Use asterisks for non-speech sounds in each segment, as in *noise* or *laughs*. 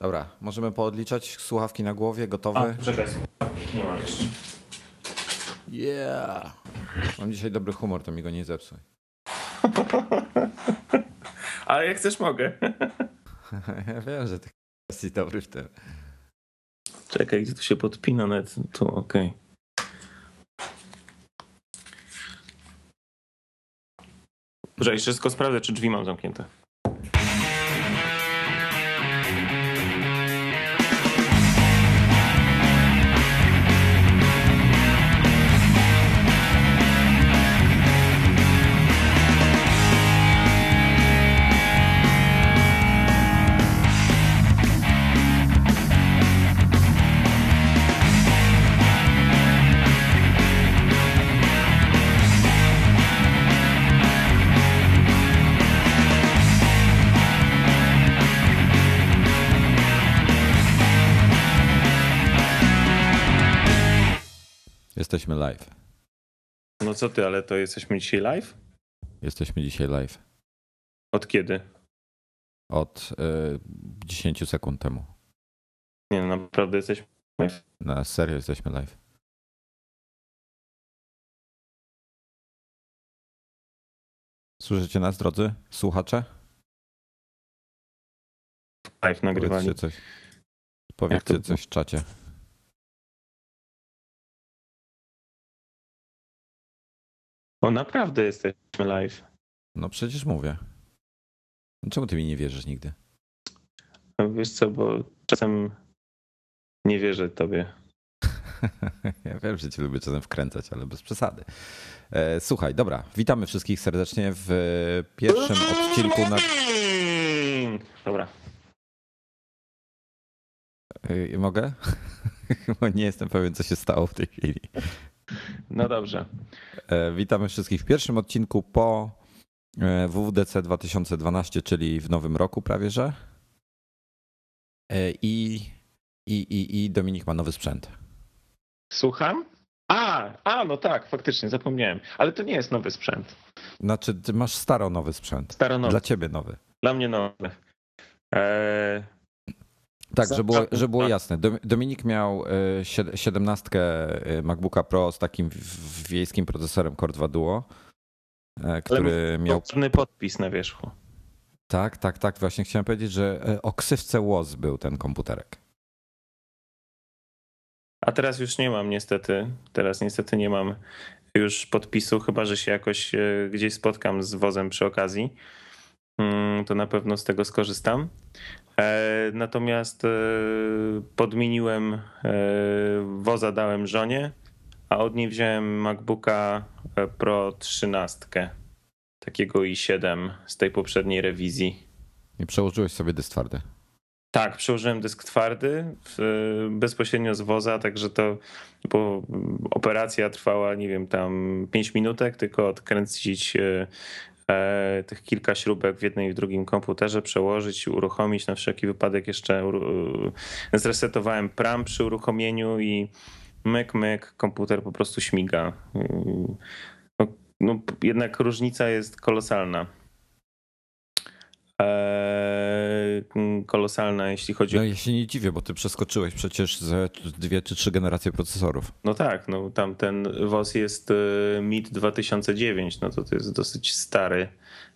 Dobra, możemy poodliczać słuchawki na głowie, gotowy? Czekaj, nie ma jeszcze. Yeah! Mam dzisiaj dobry humor, to mi go nie zepsuj. *laughs* Ale jak chcesz, mogę. *laughs* Ja wiem, że ty jesteś dobry w tym. Czekaj, gdzie tu się podpina net? Tu, okej. Dobrze, jeszcze tylko sprawdzę, czy drzwi mam zamknięte. Jesteśmy live. No co ty, ale to jesteśmy dzisiaj live? Jesteśmy dzisiaj live. Od kiedy? Od y, 10 sekund temu. Nie, no naprawdę jesteśmy live. Na serio jesteśmy live. Słyszycie nas, drodzy słuchacze? Live nagrywali. Powiedzcie coś. Powiedzcie coś w czacie. O, naprawdę jesteśmy live. No przecież mówię. Czemu ty mi nie wierzysz nigdy? No Wiesz co, bo czasem nie wierzę tobie. *laughs* Ja wiem, że cię lubię czasem wkręcać, ale bez przesady. E, Słuchaj, dobra, witamy wszystkich serdecznie w pierwszym odcinku na... Dobra. E, Mogę? *laughs* Bo nie jestem pewien, co się stało w tej chwili. No dobrze. E, Witamy wszystkich w pierwszim odcinku po e, WWDC 2012, czyli w nowym roku prawie, że. E, I, i, i, i Dominik ma nowy sprzęt. Słucham? A, a, no tak, faktycznie, zapomniałem. Ale to nie jest nowy sprzęt. Znaczy, ty masz staro nowy sprzęt. Staronowy. Dla Dla, ciebie nowy. mnie nowy. Eee, Tak, żeby było, żeby było tak. jasne. Dom- Dominik miał e, sied- 17 e, MacBooka Pro z takim wiejskim procesorem Core 2 Duo, e, który miał. czarny podpis na wierzchu. Tak, tak, tak. Właśnie chciałem powiedzieć, że e, o ksywce WOS był ten komputerek. A teraz już nie mam niestety. Teraz niestety nie mam już podpisu, chyba że się jakoś e, gdzieś spotkam z wozem przy okazji. Mm, To na pewno z tego skorzystam. E, Natomiast e, podmieniłem e, woza, dałem żonie, a od niej wziąłem MacBooka Pro 13, takiego i7 z tej poprzedniej rewizji. I przełożyłeś sobie dysk twardy. Tak, przełożyłem dysk twardy bezpośrednio z woza, także to, bo operacja trwała, nie wiem, tam 5 minutek, tylko odkręcić tych kilka śrubek w jednym i w drugim komputerze, przełożyć, uruchomić na wszelki wypadek jeszcze. e, Zresetowałem pram przy uruchomieniu i myk, myk, komputer po prostu śmiga. Mm, No, no, jednak różnica jest kolosalna. Eee, kolosalna, jeśli chodzi No o. ja się nie dziwię, bo ty przeskoczyłeś przecież ze dwie czy trzy generacje procesorów. No tak, no tam ten WOS jest e, MIT 2009, no to to jest dosyć stary,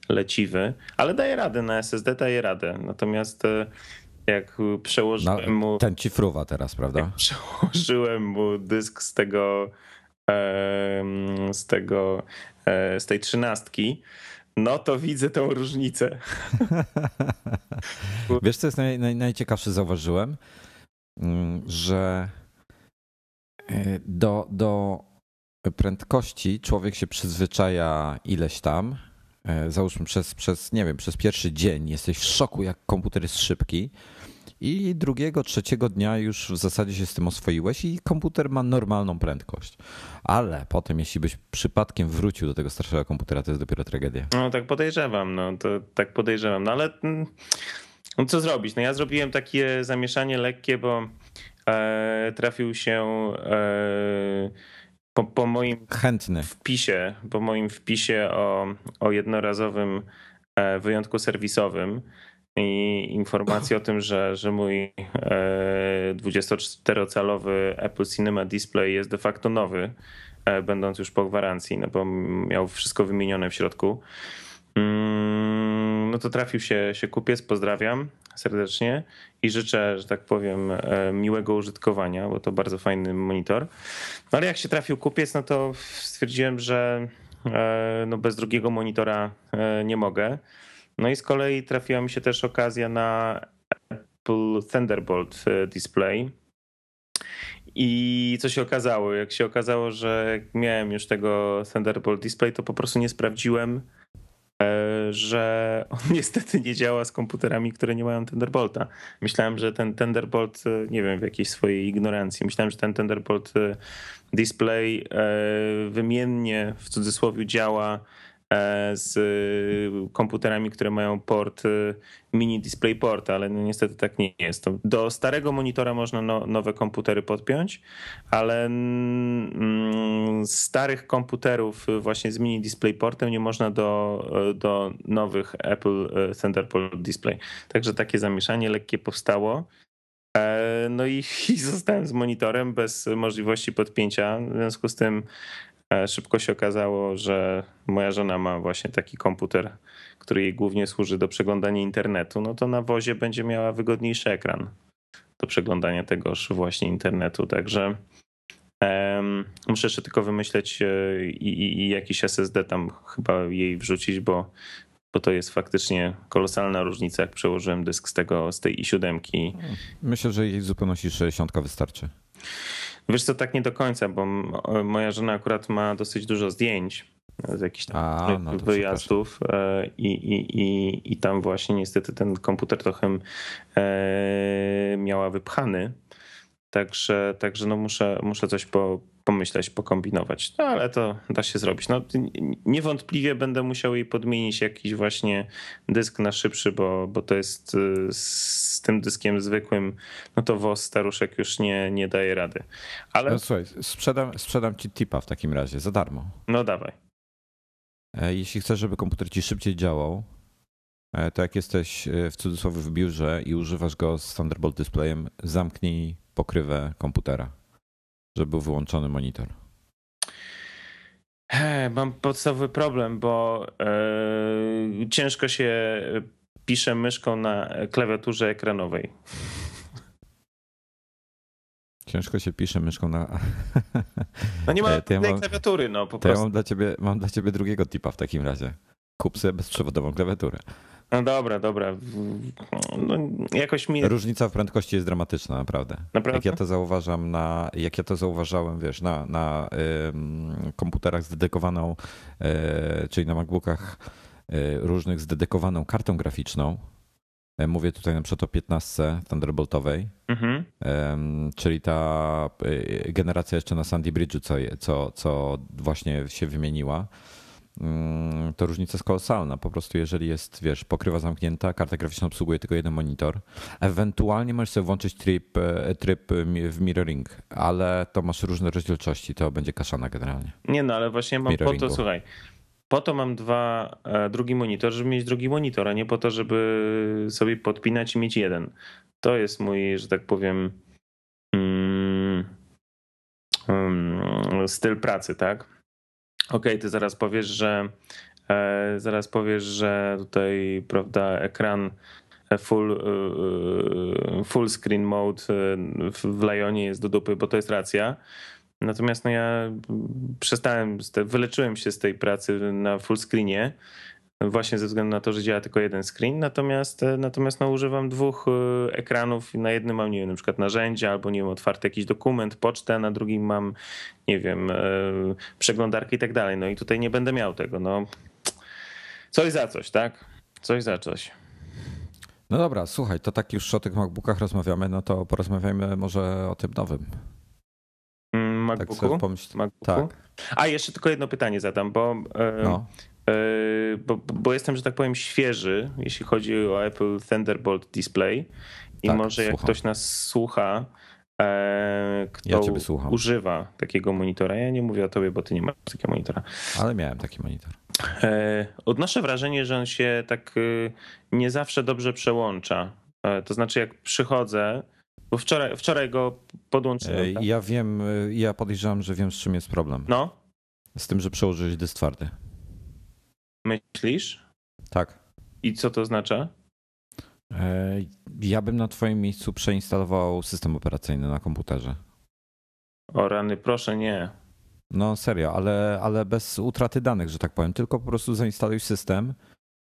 leciwy, ale daje radę na SSD, daje radę. Natomiast e, jak No, przełożyłem mu, ten ci fruwa teraz, prawda? *laughs* przełożyłem mu dysk z tego, z tego, e, z tej trzynastki, no to widzę tą różnicę. *laughs* Wiesz, co jest naj, naj, najciekawsze, zauważyłem, Mm, że y, do, do prędkości człowiek się przyzwyczaja ileś tam. E, Załóżmy przez, przez, nie wiem, przez pierwszy dzień jesteś w szoku, jak komputer jest szybki. I drugiego, trzeciego dnia już w zasadzie się z tym oswoiłeś i komputer ma normalną prędkość. Ale potem, jeśli byś przypadkiem wrócił do tego starszego komputera, to jest dopiero tragedia. No tak podejrzewam, no to tak podejrzewam, no ale mm, no, co zrobić? No ja zrobiłem takie zamieszanie lekkie, bo e, trafił się e, po, po moim Chętny. wpisie, po moim wpisie o, o jednorazowym e, wyjątku serwisowym i informacji o tym, że, że mój 24-calowy Apple Cinema Display jest de facto nowy, będąc już po gwarancji, no bo miał wszystko wymienione w środku. Mm, no to trafił się, się kupiec, pozdrawiam serdecznie i życzę, że tak powiem, e, miłego użytkowania, bo to bardzo fajny monitor. No ale jak się trafił kupiec, no to stwierdziłem, że e, no bez drugiego monitora e, nie mogę. No i z kolei trafiła mi się też okazja na Apple Thunderbolt Display. I co się okazało? Jak się okazało, że miałem już tego Thunderbolt Display, to po prostu nie sprawdziłem, E, że on *laughs* niestety nie działa z komputerami, które nie mają Thunderbolta. Myślałem, że ten Thunderbolt, e, nie wiem, w jakiejś swojej ignorancji, myślałem, że ten Thunderbolt e, display wymiennie w cudzysłowie działa E, z komputerami, które mają port e, mini DisplayPort, ale no niestety tak nie jest. Do starego monitora można no, nowe komputery podpiąć, ale mm, starych komputerów właśnie z mini DisplayPortem nie można do, e, do nowych Apple Thunderbolt Display. Także takie zamieszanie lekkie powstało. No i, *laughs* i zostałem z monitorem bez możliwości podpięcia. W związku z tym E, szybko się okazało, że moja żona ma właśnie taki komputer, który jej głównie służy do przeglądania internetu, no to na wozie będzie miała wygodniejszy ekran do przeglądania tegoż właśnie internetu. Także um, muszę jeszcze tylko wymyśleć e, i, i, i, jakiś SSD tam chyba jej wrzucić, bo, bo to jest faktycznie kolosalna różnica, jak przełożyłem dysk z tego, z tej i7. Myślę, że jej zupełności 60 wystarczy. Wiesz co, tak nie do końca, bo moja żona akurat ma dosyć dużo zdjęć z jakichś tam A, no wyjazdów e, i, i, i, i tam właśnie niestety ten komputer trochę e, miała wypchany. Także, także no muszę, muszę coś po, pomyśleć, pokombinować. No ale to da się zrobić. No, niewątpliwie będę musiał jej podmienić jakiś właśnie dysk na szybszy, bo, bo to jest y, z tym dyskiem zwykłym, no to WOS staruszek już nie, nie daje rady. Ale... No, słuchaj, sprzedam, sprzedam ci tipa w takim razie, za darmo. No dawaj. E, jeśli chcesz, żeby komputer ci szybciej działał, e, to jak jesteś e, w cudzysłowie w biurze i używasz go z Thunderbolt displayem, zamknij pokrywę komputera że był wyłączony monitor? Mam podstawowy problem, bo yy, ciężko się pisze myszką na klawiaturze ekranowej. Ciężko się pisze myszką na. No nie ma *laughs* ja mam, klawiatury, no po prostu. Ja mam dla, ciebie, mam dla ciebie drugiego tipa w takim razie. Kup sobie bezprzewodową klawiaturę. No dobra, dobra. No, jakoś mi... Różnica w prędkości jest dramatyczna, naprawdę. naprawdę. Jak ja to zauważam na, jak ja to zauważałem, wiesz, na, na y, komputerach z dedykowaną, y, czyli na MacBookach y, różnych z dedykowaną kartą graficzną, e, Mówię tutaj na przykład o 15 Thunderboltowej, mhm. czyli ta generacja jeszcze na Sandy Bridge'u, co, co, co właśnie się wymieniła. Mm, to różnica jest kolosalna. Po prostu jeżeli jest, wiesz, pokrywa zamknięta, karta graficzna obsługuje tylko jeden monitor, ewentualnie możesz sobie włączyć tryb, e, tryb w mirroring, ale to masz różne rozdzielczości, to będzie kaszana generalnie. Nie no, ale właśnie mam po to, słuchaj, po to mam dwa, e, drugi monitor, żeby mieć drugi monitor, a nie po to, żeby sobie podpinać i mieć jeden. To jest mój, że tak powiem, mm, mm, styl pracy, tak? Okay, ty zaraz powiesz, że e, zaraz powiesz, że tutaj, prawda, ekran e, full, e, full screen mode w Lionie jest do dupy, bo to jest racja. Natomiast no ja przestałem, wyleczyłem się z tej pracy na full screenie właśnie ze względu na to, że działa tylko jeden screen, natomiast, e, natomiast no, używam dwóch e, ekranów. Na jednym mam, nie wiem, na przykład narzędzia albo, nie wiem, otwarty jakiś dokument, pocztę, na drugim mam, nie wiem, e, przeglądarkę i tak dalej. No i tutaj nie będę miał tego, no. Coś za coś, tak? Coś za coś. No dobra, słuchaj, to tak już o tych MacBookach rozmawiamy, no to porozmawiajmy może o tym nowym. Mm, MacBooku? Tak, pomyśl... MacBooku? tak. A jeszcze tylko jedno pytanie zadam, bo no. Yy, bo, bo jestem, że tak powiem, świeży, jeśli chodzi o Apple Thunderbolt Display. I tak, może jak ktoś nas słucha, e, kto ja używa takiego monitora, ja nie mówię o tobie, bo ty nie masz takiego monitora. Ale miałem taki monitor. E, odnoszę wrażenie, że on się tak y, nie zawsze dobrze przełącza. E, to znaczy, jak przychodzę, bo wczoraj, wczoraj go podłączyłem. Tak? Ja wiem, ja podejrzewam, że wiem, z czym jest problem. No. Z tym, że przełożyłeś dysk twardy. Myślisz? Tak. I co to oznacza? Ja bym na Twoim miejscu przeinstalował system operacyjny na komputerze. O rany, proszę nie. No serio, ale, ale bez utraty danych, że tak powiem. Tylko po prostu zainstaluj system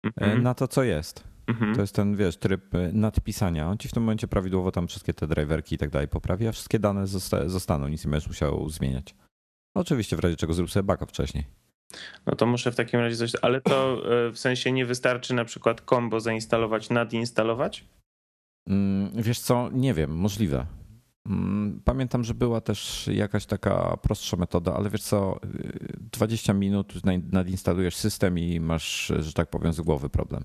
mm-hmm. na to, co jest. Mm-hmm. To jest ten, wiesz, tryb e, nadpisania. On ci w tym momencie prawidłowo tam wszystkie te driverki i tak dalej poprawi, a wszystkie dane zosta- zostaną. Nic nie będziesz musiał zmieniać. Oczywiście w razie czego zrób sobie backup wcześniej. No to muszę w takim razie coś. Ale to e, w sensie nie wystarczy na przykład combo zainstalować, nadinstalować? Mm, wiesz co, nie wiem, możliwe. Mm, pamiętam, że była też jakaś taka prostsza metoda, ale wiesz co, 20 y, minut nadinstalujesz system i masz, że tak powiem, z głowy problem.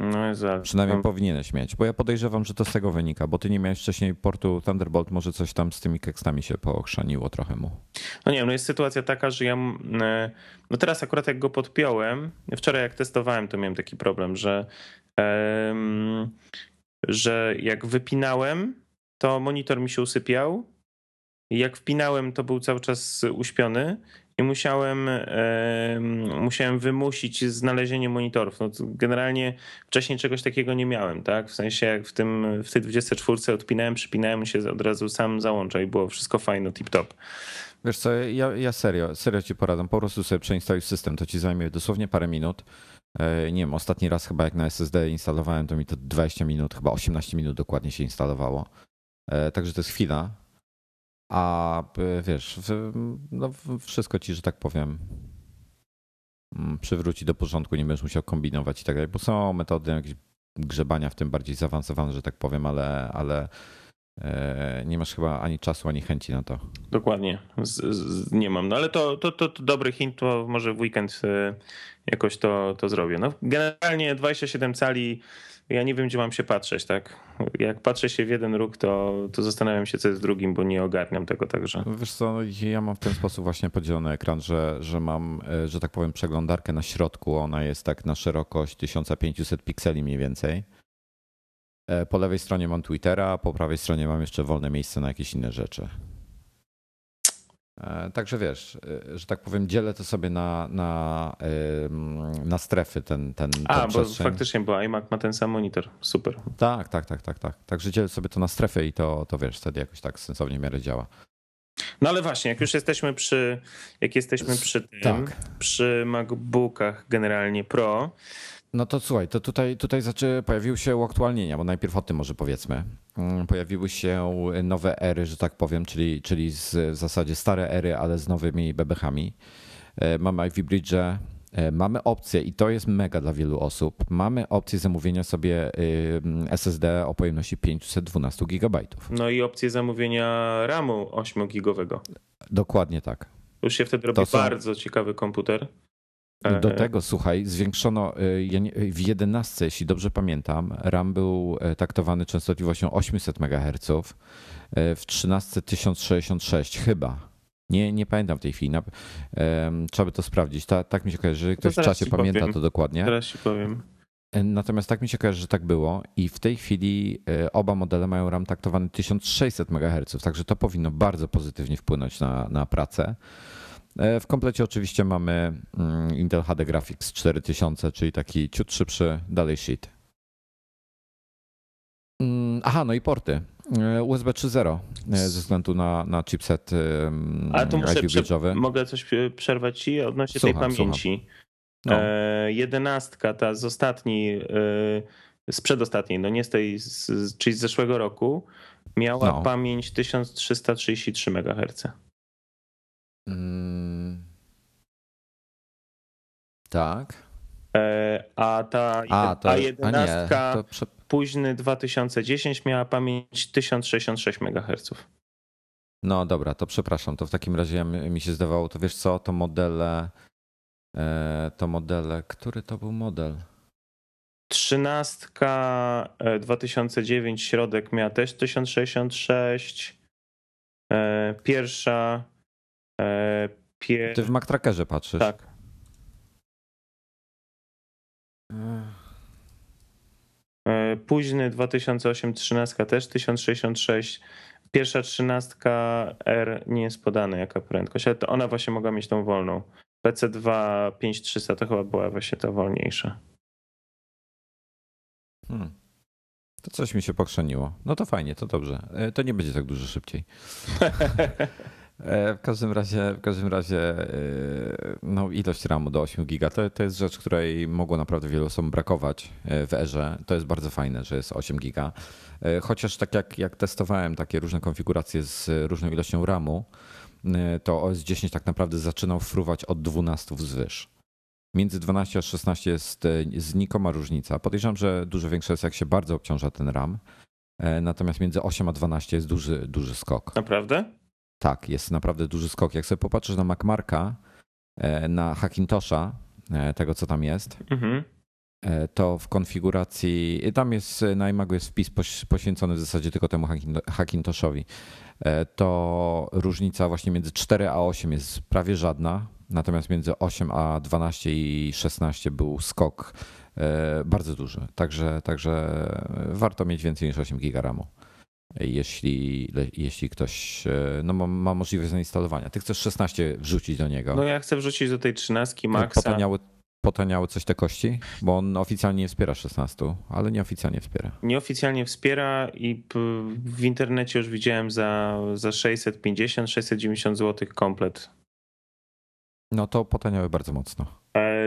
No jest Przynajmniej no. powinieneś mieć, bo ja podejrzewam, że to z tego wynika, bo ty nie miałeś wcześniej portu Thunderbolt, może coś tam z tymi kekstami się pochrzaniło trochę mu. No nie wiem, no jest sytuacja taka, że ja, e, no teraz akurat jak go podpiąłem, wczoraj jak testowałem, to miałem taki problem, że, że jak wypinałem, to monitor mi się usypiał. Jak wpinałem, to był cały czas uśpiony i musiałem, e, musiałem wymusić znalezienie monitorów. No, generalnie wcześniej czegoś takiego nie miałem, tak? W sensie jak w, tym, w tej 24 odpinałem, przypinałem się od razu sam załącza i było wszystko fajno, tip-top. Wiesz co, ja, ja serio, serio ci poradzam. Po prostu sobie przeinstaluj system, to ci zajmie dosłownie parę minut. E, nie wiem, ostatni raz chyba jak na SSD instalowałem, to mi to 20 minut, chyba 18 minut dokładnie się instalowało. E, także to jest chwila. A e, wiesz, no wszystko ci, że tak powiem, mm, przywróci do porządku, nie będziesz musiał kombinować i tak dalej, bo są metody jakieś grzebania w tym bardziej zaawansowane, że tak powiem, ale, ale e, nie masz chyba ani czasu, ani chęci na to. Dokładnie, z, z, nie mam. No ale to, to, to, to, dobry hint, to może w weekend jakoś to, to zrobię. No, generalnie 27 cali ja nie wiem, gdzie mam się patrzeć, tak? Jak patrzę się w jeden róg, to, to zastanawiam się, co jest w drugim, bo nie ogarniam tego także. Wiesz co, ja mam w ten sposób właśnie podzielony ekran, że, że mam, e, że tak powiem, przeglądarkę na środku. Ona jest tak na szerokość 1500 pikseli mniej więcej. E, po lewej stronie mam Twittera, po prawej stronie mam jeszcze wolne miejsce na jakieś inne rzeczy. E, także wiesz, e, że tak powiem, dzielę to sobie na, na, na strefy ten, ten A, bo faktycznie, bo iMac ma ten sam monitor. Super. Tak, tak, tak, tak, tak. Także dzielę sobie to na strefy i to, to wiesz, wtedy jakoś tak sensownie w miarę działa. No ale właśnie, jak już jesteśmy przy, jak jesteśmy przy tym, tak. przy MacBookach generalnie Pro, no to słuchaj, to tutaj, tutaj znaczy pojawiły się uaktualnienia, bo najpierw o tym może powiedzmy. Mm, pojawiły się nowe ery, że tak powiem, czyli, czyli z, w zasadzie stare ery, ale z nowymi bebechami. E, mamy Ivy Bridge, e, mamy opcję i to jest mega dla wielu osób. Mamy opcję zamówienia sobie SSD o pojemności 512 GB. No i opcję zamówienia RAMu 8 gigowego. Dokładnie tak. Już się wtedy robi są... bardzo ciekawy komputer. Do e, tego, słuchaj, zwiększono e, w 11, jeśli dobrze pamiętam, RAM był e, taktowany częstotliwością 800 MHz, w 13 1066 chyba. Nie, nie pamiętam w tej chwili. Trzeba by to sprawdzić. Ta, tak mi się kojarzy, że ktoś w czasie pamięta powiem. to dokładnie. Teraz ci powiem. Natomiast tak mi się kojarzy, że tak było i w tej chwili oba modele mają RAM taktowany 1600 MHz, także to powinno bardzo pozytywnie wpłynąć na, na pracę. E, w komplecie oczywiście mamy mm, Intel HD Graphics 4000, czyli taki ciut szybszy dalej sheet. Mm, aha, no i porty. E, USB 3.0 e, ze względu na, na chipset Ale tu muszę prze- mogę coś przerwać ci odnośnie słucham, tej pamięci. No. jedenastka, ta z ostatniej, z przedostatniej, no nie z tej, z, czyli z zeszłego roku, miała no. pamięć 1333 MHz. Mm. Tak. E, a ta a, to, a 11 a nie, prze... późny 2010 miała pamięć 1066 MHz. No dobra, to przepraszam, to w takim razie mi się zdawało, to wiesz co, to modele, e, to modele, który to był model? 13 2009 środek miała też 1066. E, pierwsza E, Pier... Ty w MacTrackerze patrzysz. Tak. E, późny 2008 13 też 1066. Pierwsza 13 R nie jest podana jaka prędkość, ale to ona właśnie mogła mieć tą wolną. PC2 5300 to chyba była właśnie ta wolniejsza. Hmm. To coś mi się pokrzeniło. No to fajnie, to dobrze. E, to nie będzie tak dużo szybciej. *laughs* E, w każdym razie, w każdym razie e, no, ilość RAMu do 8 giga to, to jest rzecz, której mogło naprawdę wielu osobom brakować w erze. To jest bardzo fajne, że jest 8 giga. Chociaż tak jak, jak testowałem takie różne konfiguracje z różną ilością RAMu, to OS 10 tak naprawdę zaczynał fruwać od 12 wzwyż. Między 12 a 16 jest znikoma różnica. Podejrzewam, że dużo większa jest, jak się bardzo obciąża ten RAM. Natomiast między 8 a 12 jest duży, duży skok. Naprawdę? Tak, jest naprawdę duży skok. Jak sobie popatrzysz na MacMarka, e, na Hackintosha, e, tego co tam jest, mhm. E, to w konfiguracji, tam jest na iMagu jest wpis poświęcony w zasadzie tylko temu Hackintoshowi, to różnica właśnie między 4 a 8 jest prawie żadna, natomiast między 8 a 12 i 16 był skok bardzo duży, także, także warto mieć więcej niż 8 GB RAMu jeśli, jeśli ktoś e, no, ma, ma, możliwość zainstalowania. Ty chcesz 16 wrzucić do niego. No ja chcę wrzucić do tej 13 Maxa. Potaniały, potaniały coś te kości? Bo on oficjalnie nie wspiera 16, ale nieoficjalnie wspiera. Nieoficjalnie wspiera i w internecie już widziałem za, za 650-690 zł komplet. No to potaniały bardzo mocno.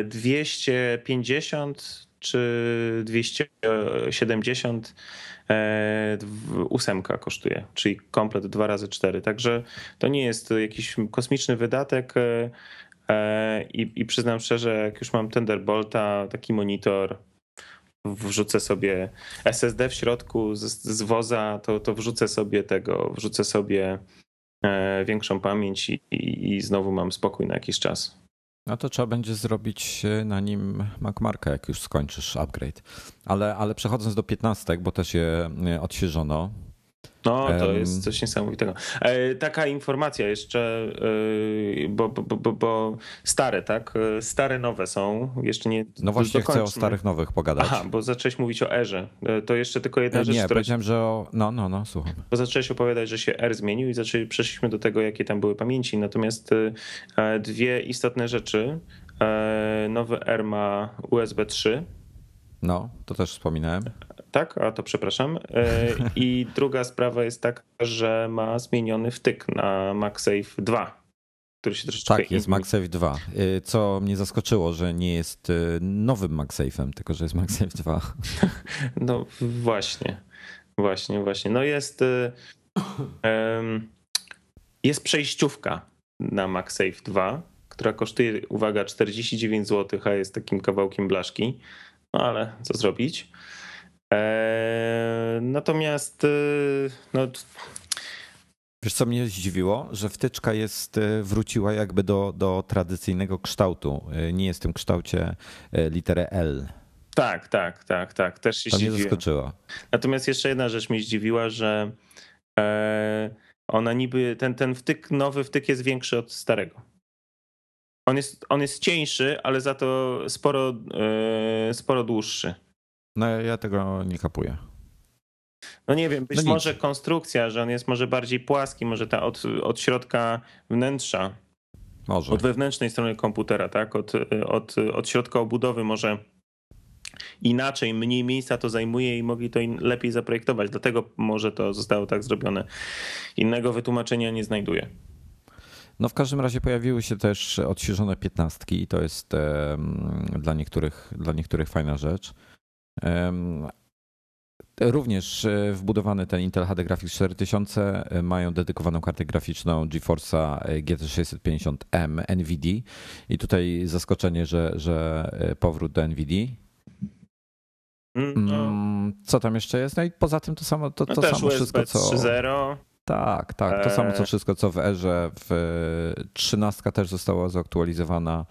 250 e, czy 270 e, ósemka kosztuje, czyli komplet 2 razy 4 Także to nie jest jakiś kosmiczny wydatek. E, e, I, I przyznam szczerze, jak już mam Thunderbolta, taki monitor, wrzucę sobie SSD w środku z, z woza, to, to wrzucę sobie tego, wrzucę sobie większą pamięć i, i, i znowu mam spokój na jakiś czas. No to trzeba będzie zrobić e, na nim MacMarka, jak już skończysz upgrade. Ale, ale przechodząc do 15, bo też je e, odświeżono, no, to jest coś niesamowitego. E, taka informacja jeszcze, e, bo, bo, bo, bo, stare, tak? E, stare, nowe są, jeszcze nie No właśnie chcę o starych, nowych pogadać. Aha, bo zacząłeś mówić o Erze. To jeszcze tylko jedna e, rzecz. Nie, która... powiedziałem, że o... No, no, no, słucham. Bo zacząłeś opowiadać, że się R zmienił i zaczęli, przeszliśmy do tego, jakie tam były pamięci. Natomiast dwie istotne rzeczy. Nowy R ma USB 3. No, to też wspominałem tak? A to przepraszam. E, *laughs* I druga sprawa jest taka, że ma zmieniony wtyk na MagSafe 2. Który się troszeczkę tak, jest MagSafe 2. E, co mnie zaskoczyło, że nie jest e, nowym MagSafe'em, tylko że jest MagSafe 2. *laughs* No właśnie, właśnie, właśnie. No jest, jest przejściówka na MagSafe 2, która kosztuje, uwaga, 49 zł, a jest takim kawałkiem blaszki. No ale co zrobić? Eee, natomiast y, no, Wiesz, co mnie zdziwiło, że wtyczka jest, y, wróciła jakby do, do tradycyjnego kształtu. Y, nie jest w tym kształcie literę L. Tak, tak, tak, tak. Też się to mnie zaskoczyło. Natomiast jeszcze jedna rzecz mnie zdziwiła, że e, ona niby, ten, ten wtyk, nowy wtyk jest większy od starego. On jest, on jest cieńszy, ale za to sporo, e, sporo dłuższy. No ja tego nie kapuję. No nie wiem, być no może konstrukcja, że on jest może bardziej płaski, może ta od, od środka wnętrza. Może. Od wewnętrznej strony komputera, tak? Od, od, od środka obudowy może inaczej, mniej miejsca to zajmuje i mogli to lepiej zaprojektować. Dlatego może to zostało tak zrobione. Innego wytłumaczenia nie znajduję. No w każdym razie pojawiły się też odświeżone piętnastki i to jest dla, niektórych, dla niektórych fajna rzecz. Również e, wbudowany ten Intel HD Graphics 4000 e, mają dedykowaną kartę graficzną GeForce'a e, GT 650M NVD i tutaj zaskoczenie, że, że powrót do NVD. Mm, no. Mm, co tam jeszcze jest? No i poza tym to samo, to, no to samo wszystko co. 3.0. Tak, tak. To samo co wszystko co w erze. W 13 też została zaktualizowana.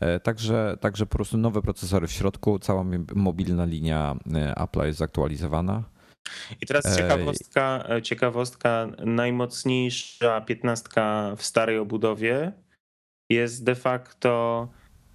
E, także, także po prostu nowe procesory w środku, cała mobilna linia e, Apple jest zaktualizowana. I teraz ciekawostka, e, ciekawostka najmocniejsza piętnastka w starej obudowie jest de facto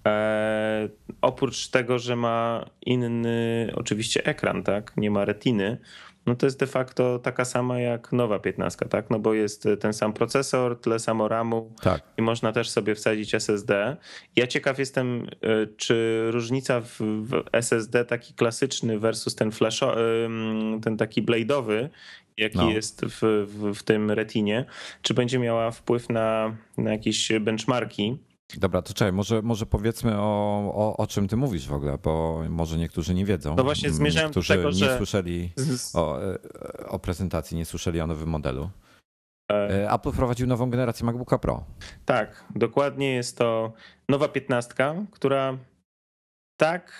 E, oprócz tego, że ma inny oczywiście ekran, tak? Nie ma retiny, no to jest de facto taka sama jak nowa 15, tak? No bo jest ten sam procesor, tyle samo RAMu tak. i można też sobie wsadzić SSD. Ja ciekaw jestem, e, czy różnica w, w SSD taki klasyczny versus ten flash, ten taki blade'owy, jaki no. jest w, w, w, tym retinie, czy będzie miała wpływ na, na jakieś benchmarki. Dobra, to czekaj, może, może powiedzmy o, o, o czym ty mówisz w ogóle, bo może niektórzy nie wiedzą. No właśnie zmierzałem do tego, nie że... słyszeli o, o prezentacji, nie słyszeli o nowym modelu. E, Apple wprowadził nową generację MacBooka Pro. Tak, dokładnie jest to nowa 15, która tak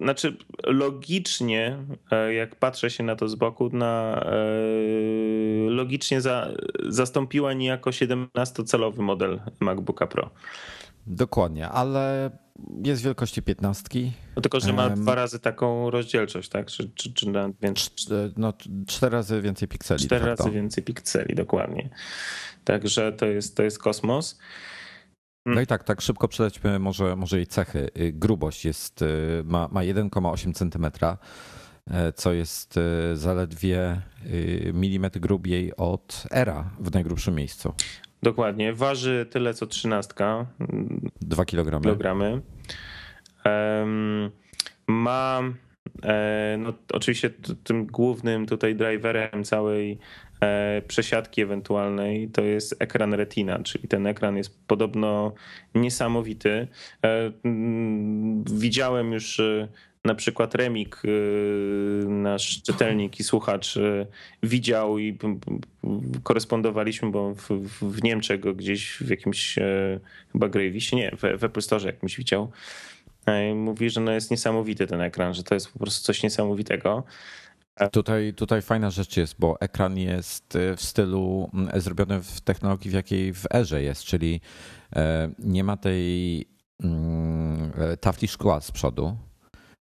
znaczy, logicznie, e, jak patrzę się na to z boku, na, e, logicznie za, zastąpiła niejako 17-calowy model MacBooka Pro. Dokładnie, ale jest wielkości 15. No tylko, że ma um, dwa razy taką rozdzielczość, tak? Czy, czy, czy więc... no, cztery razy więcej pikseli. Cztery razy więcej pikseli, dokładnie. Także to jest, to jest kosmos. No mm. i tak, tak szybko przelećmy może, może jej cechy. Y, grubość jest, y, ma, ma 1,8 cm, y, co jest zaledwie milimetr grubiej od Era w najgrubszym miejscu. Dokładnie. Waży tyle co trzynastka. 2 kg. kilogramy. Um, ma e, no, oczywiście tym głównym tutaj driverem całej przesiadki ewentualnej to jest ekran Retina, czyli ten ekran jest podobno niesamowity. E, mm, widziałem już e, na przykład Remik, nasz czytelnik i słuchacz, widział i korespondowaliśmy, bo w, w Niemczech go gdzieś w jakimś chyba Gravisie, nie, w, w Apple Store jakimś widział. Mówi, że no jest niesamowity ten ekran, że to jest po prostu coś niesamowitego. Tutaj, tutaj fajna rzecz jest, bo ekran jest y, w stylu mm, zrobiony w technologii, w jakiej w erze jest, czyli e, nie ma tej mm, e, tafli szkła z przodu.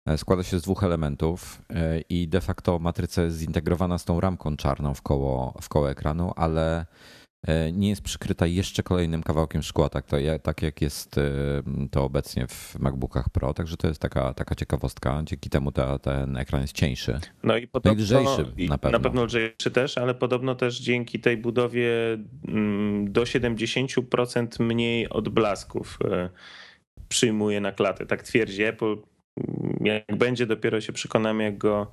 E, składa się z dwóch elementów i de facto matryca jest zintegrowana z tą ramką czarną w koło, w koło ekranu, ale nie jest przykryta jeszcze kolejnym kawałkiem szkła, tak, to, tak jak jest e, to obecnie w MacBookach Pro. Także to jest taka, taka ciekawostka. Dzięki temu ta, ten ekran jest cieńszy. No i podobno, no lżejszy na pewno. Na pewno lżejszy też, ale podobno też dzięki tej budowie mm, do 70% mniej odblasków e, przyjmuje na klatę. Tak twierdzi Apple. Jak będzie, dopiero się przekonamy, jak go.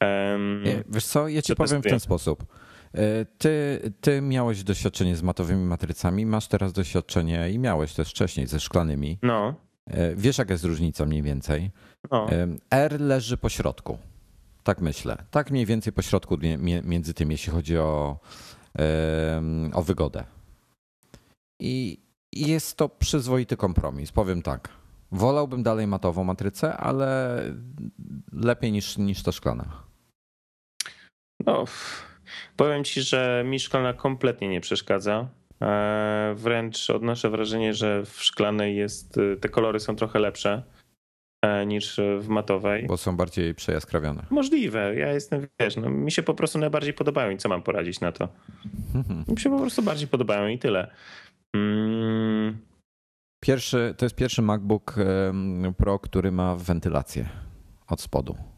Um, Wiesz co, ja ci powiem w ten sposób E, ty, ty miałeś doświadczenie z matowymi matrycami, masz teraz doświadczenie i miałeś też wcześniej ze szklanymi. No. E, wiesz, jaka jest różnica mniej więcej? No. E, R leży po środku. Tak myślę. Tak mniej więcej po środku między tym, jeśli chodzi o, o wygodę. I jest to przyzwoity kompromis, powiem tak. Wolałbym dalej matową matrycę, ale lepiej niż, niż ta szklana. No, Powiem ci, że mi szklana kompletnie nie przeszkadza. E, wręcz odnoszę wrażenie, że w szklanej jest, y, te kolory są trochę lepsze e, niż w matowej. Bo są bardziej przejaskrawione. Możliwe. Ja jestem, wiesz, no, mi się po prostu najbardziej podobają i co mam poradzić na to? Mhm. Mi się po prostu bardziej podobają i tyle. Mm. Pierwszy, to jest pierwszy MacBook Pro, który ma wentylację od spodu.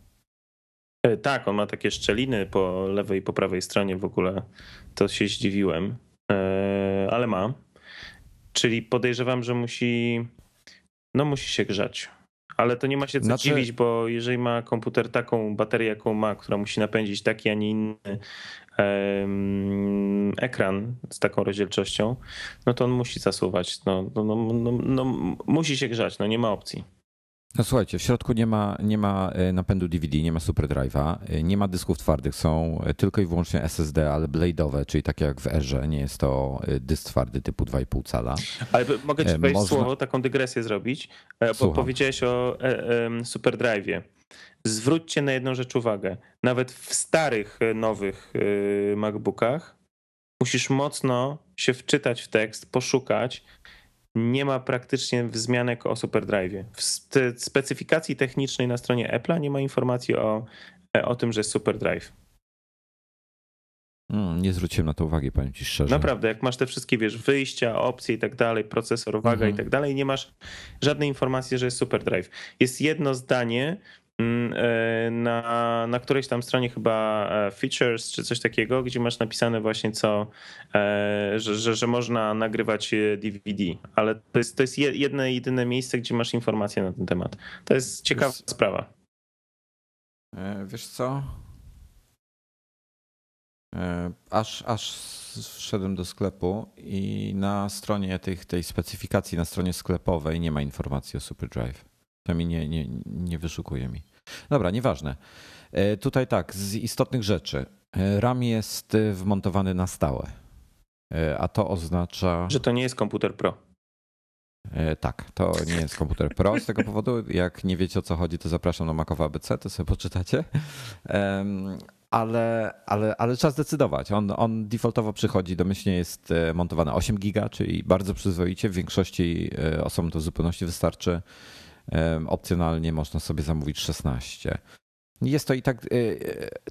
E, tak, on ma takie szczeliny po lewej i po prawej stronie w ogóle. To się zdziwiłem, e, ale ma. Czyli podejrzewam, że musi, no musi się grzać. Ale to nie ma się co znaczy... dziwić, bo jeżeli ma komputer taką baterię, jaką ma, która musi napędzić taki, a nie inny um, ekran z taką rozdzielczością, no to on musi zasuwać. No, no, no, no, no musi się grzać, no nie ma opcji. No słuchajcie, w środku nie ma, nie ma e, napędu DVD, nie ma SuperDrive'a, e, nie ma dysków twardych, są e, tylko i wyłącznie SSD, ale blade'owe, czyli takie jak w Erze, nie jest to dysk twardy typu 2,5 cala. Ale mogę ci wejść Można... słowo, taką dygresję zrobić, bo Słucham. powiedziałeś o SuperDrive'ie. Zwróćcie na jedną rzecz uwagę. Nawet w starych, nowych MacBookach musisz mocno się wczytać w tekst, poszukać, nie ma praktycznie wzmianek o SuperDrive. W specyfikacji technicznej na stronie Apple'a nie ma informacji o, o tym, że jest SuperDrive. Mm, nie zwróciłem na to uwagi, powiem ci szczerze. Naprawdę, jak masz te wszystkie, wiesz, wyjścia, opcje i tak dalej, procesor, waga mhm. i tak dalej, nie masz żadnej informacji, że jest super drive. Jest jedno zdanie, e, na, na którejś tam stronie chyba e, features czy coś takiego, gdzie masz napisane właśnie co, e, że, że, że można nagrywać DVD, ale to jest, to jest jedno jedyne miejsce, gdzie masz informacje na ten temat. To jest ciekawa jest... sprawa. Wiesz co? E, aż, aż wszedłem do sklepu i na stronie tych, tej specyfikacji, na stronie sklepowej nie ma informacji o SuperDrive. To mi nie, nie, nie wyszukuje mi. Dobra, nieważne. E, tutaj tak, z istotnych rzeczy. E, RAM jest wmontowany na stałe, a to oznacza. Że to nie jest komputer Pro. Tak, to nie jest komputer Pro. Z tego powodu, jak nie wiecie o co chodzi, to zapraszam na Macowa ABC, to sobie poczytacie ale, ale, ale trzeba zdecydować. On, on defaultowo przychodzi, domyślnie jest e, montowany 8 giga, czyli bardzo przyzwoicie. W większości e, osobom to w zupełności wystarczy. E, opcjonalnie można sobie zamówić 16. Jest to i tak,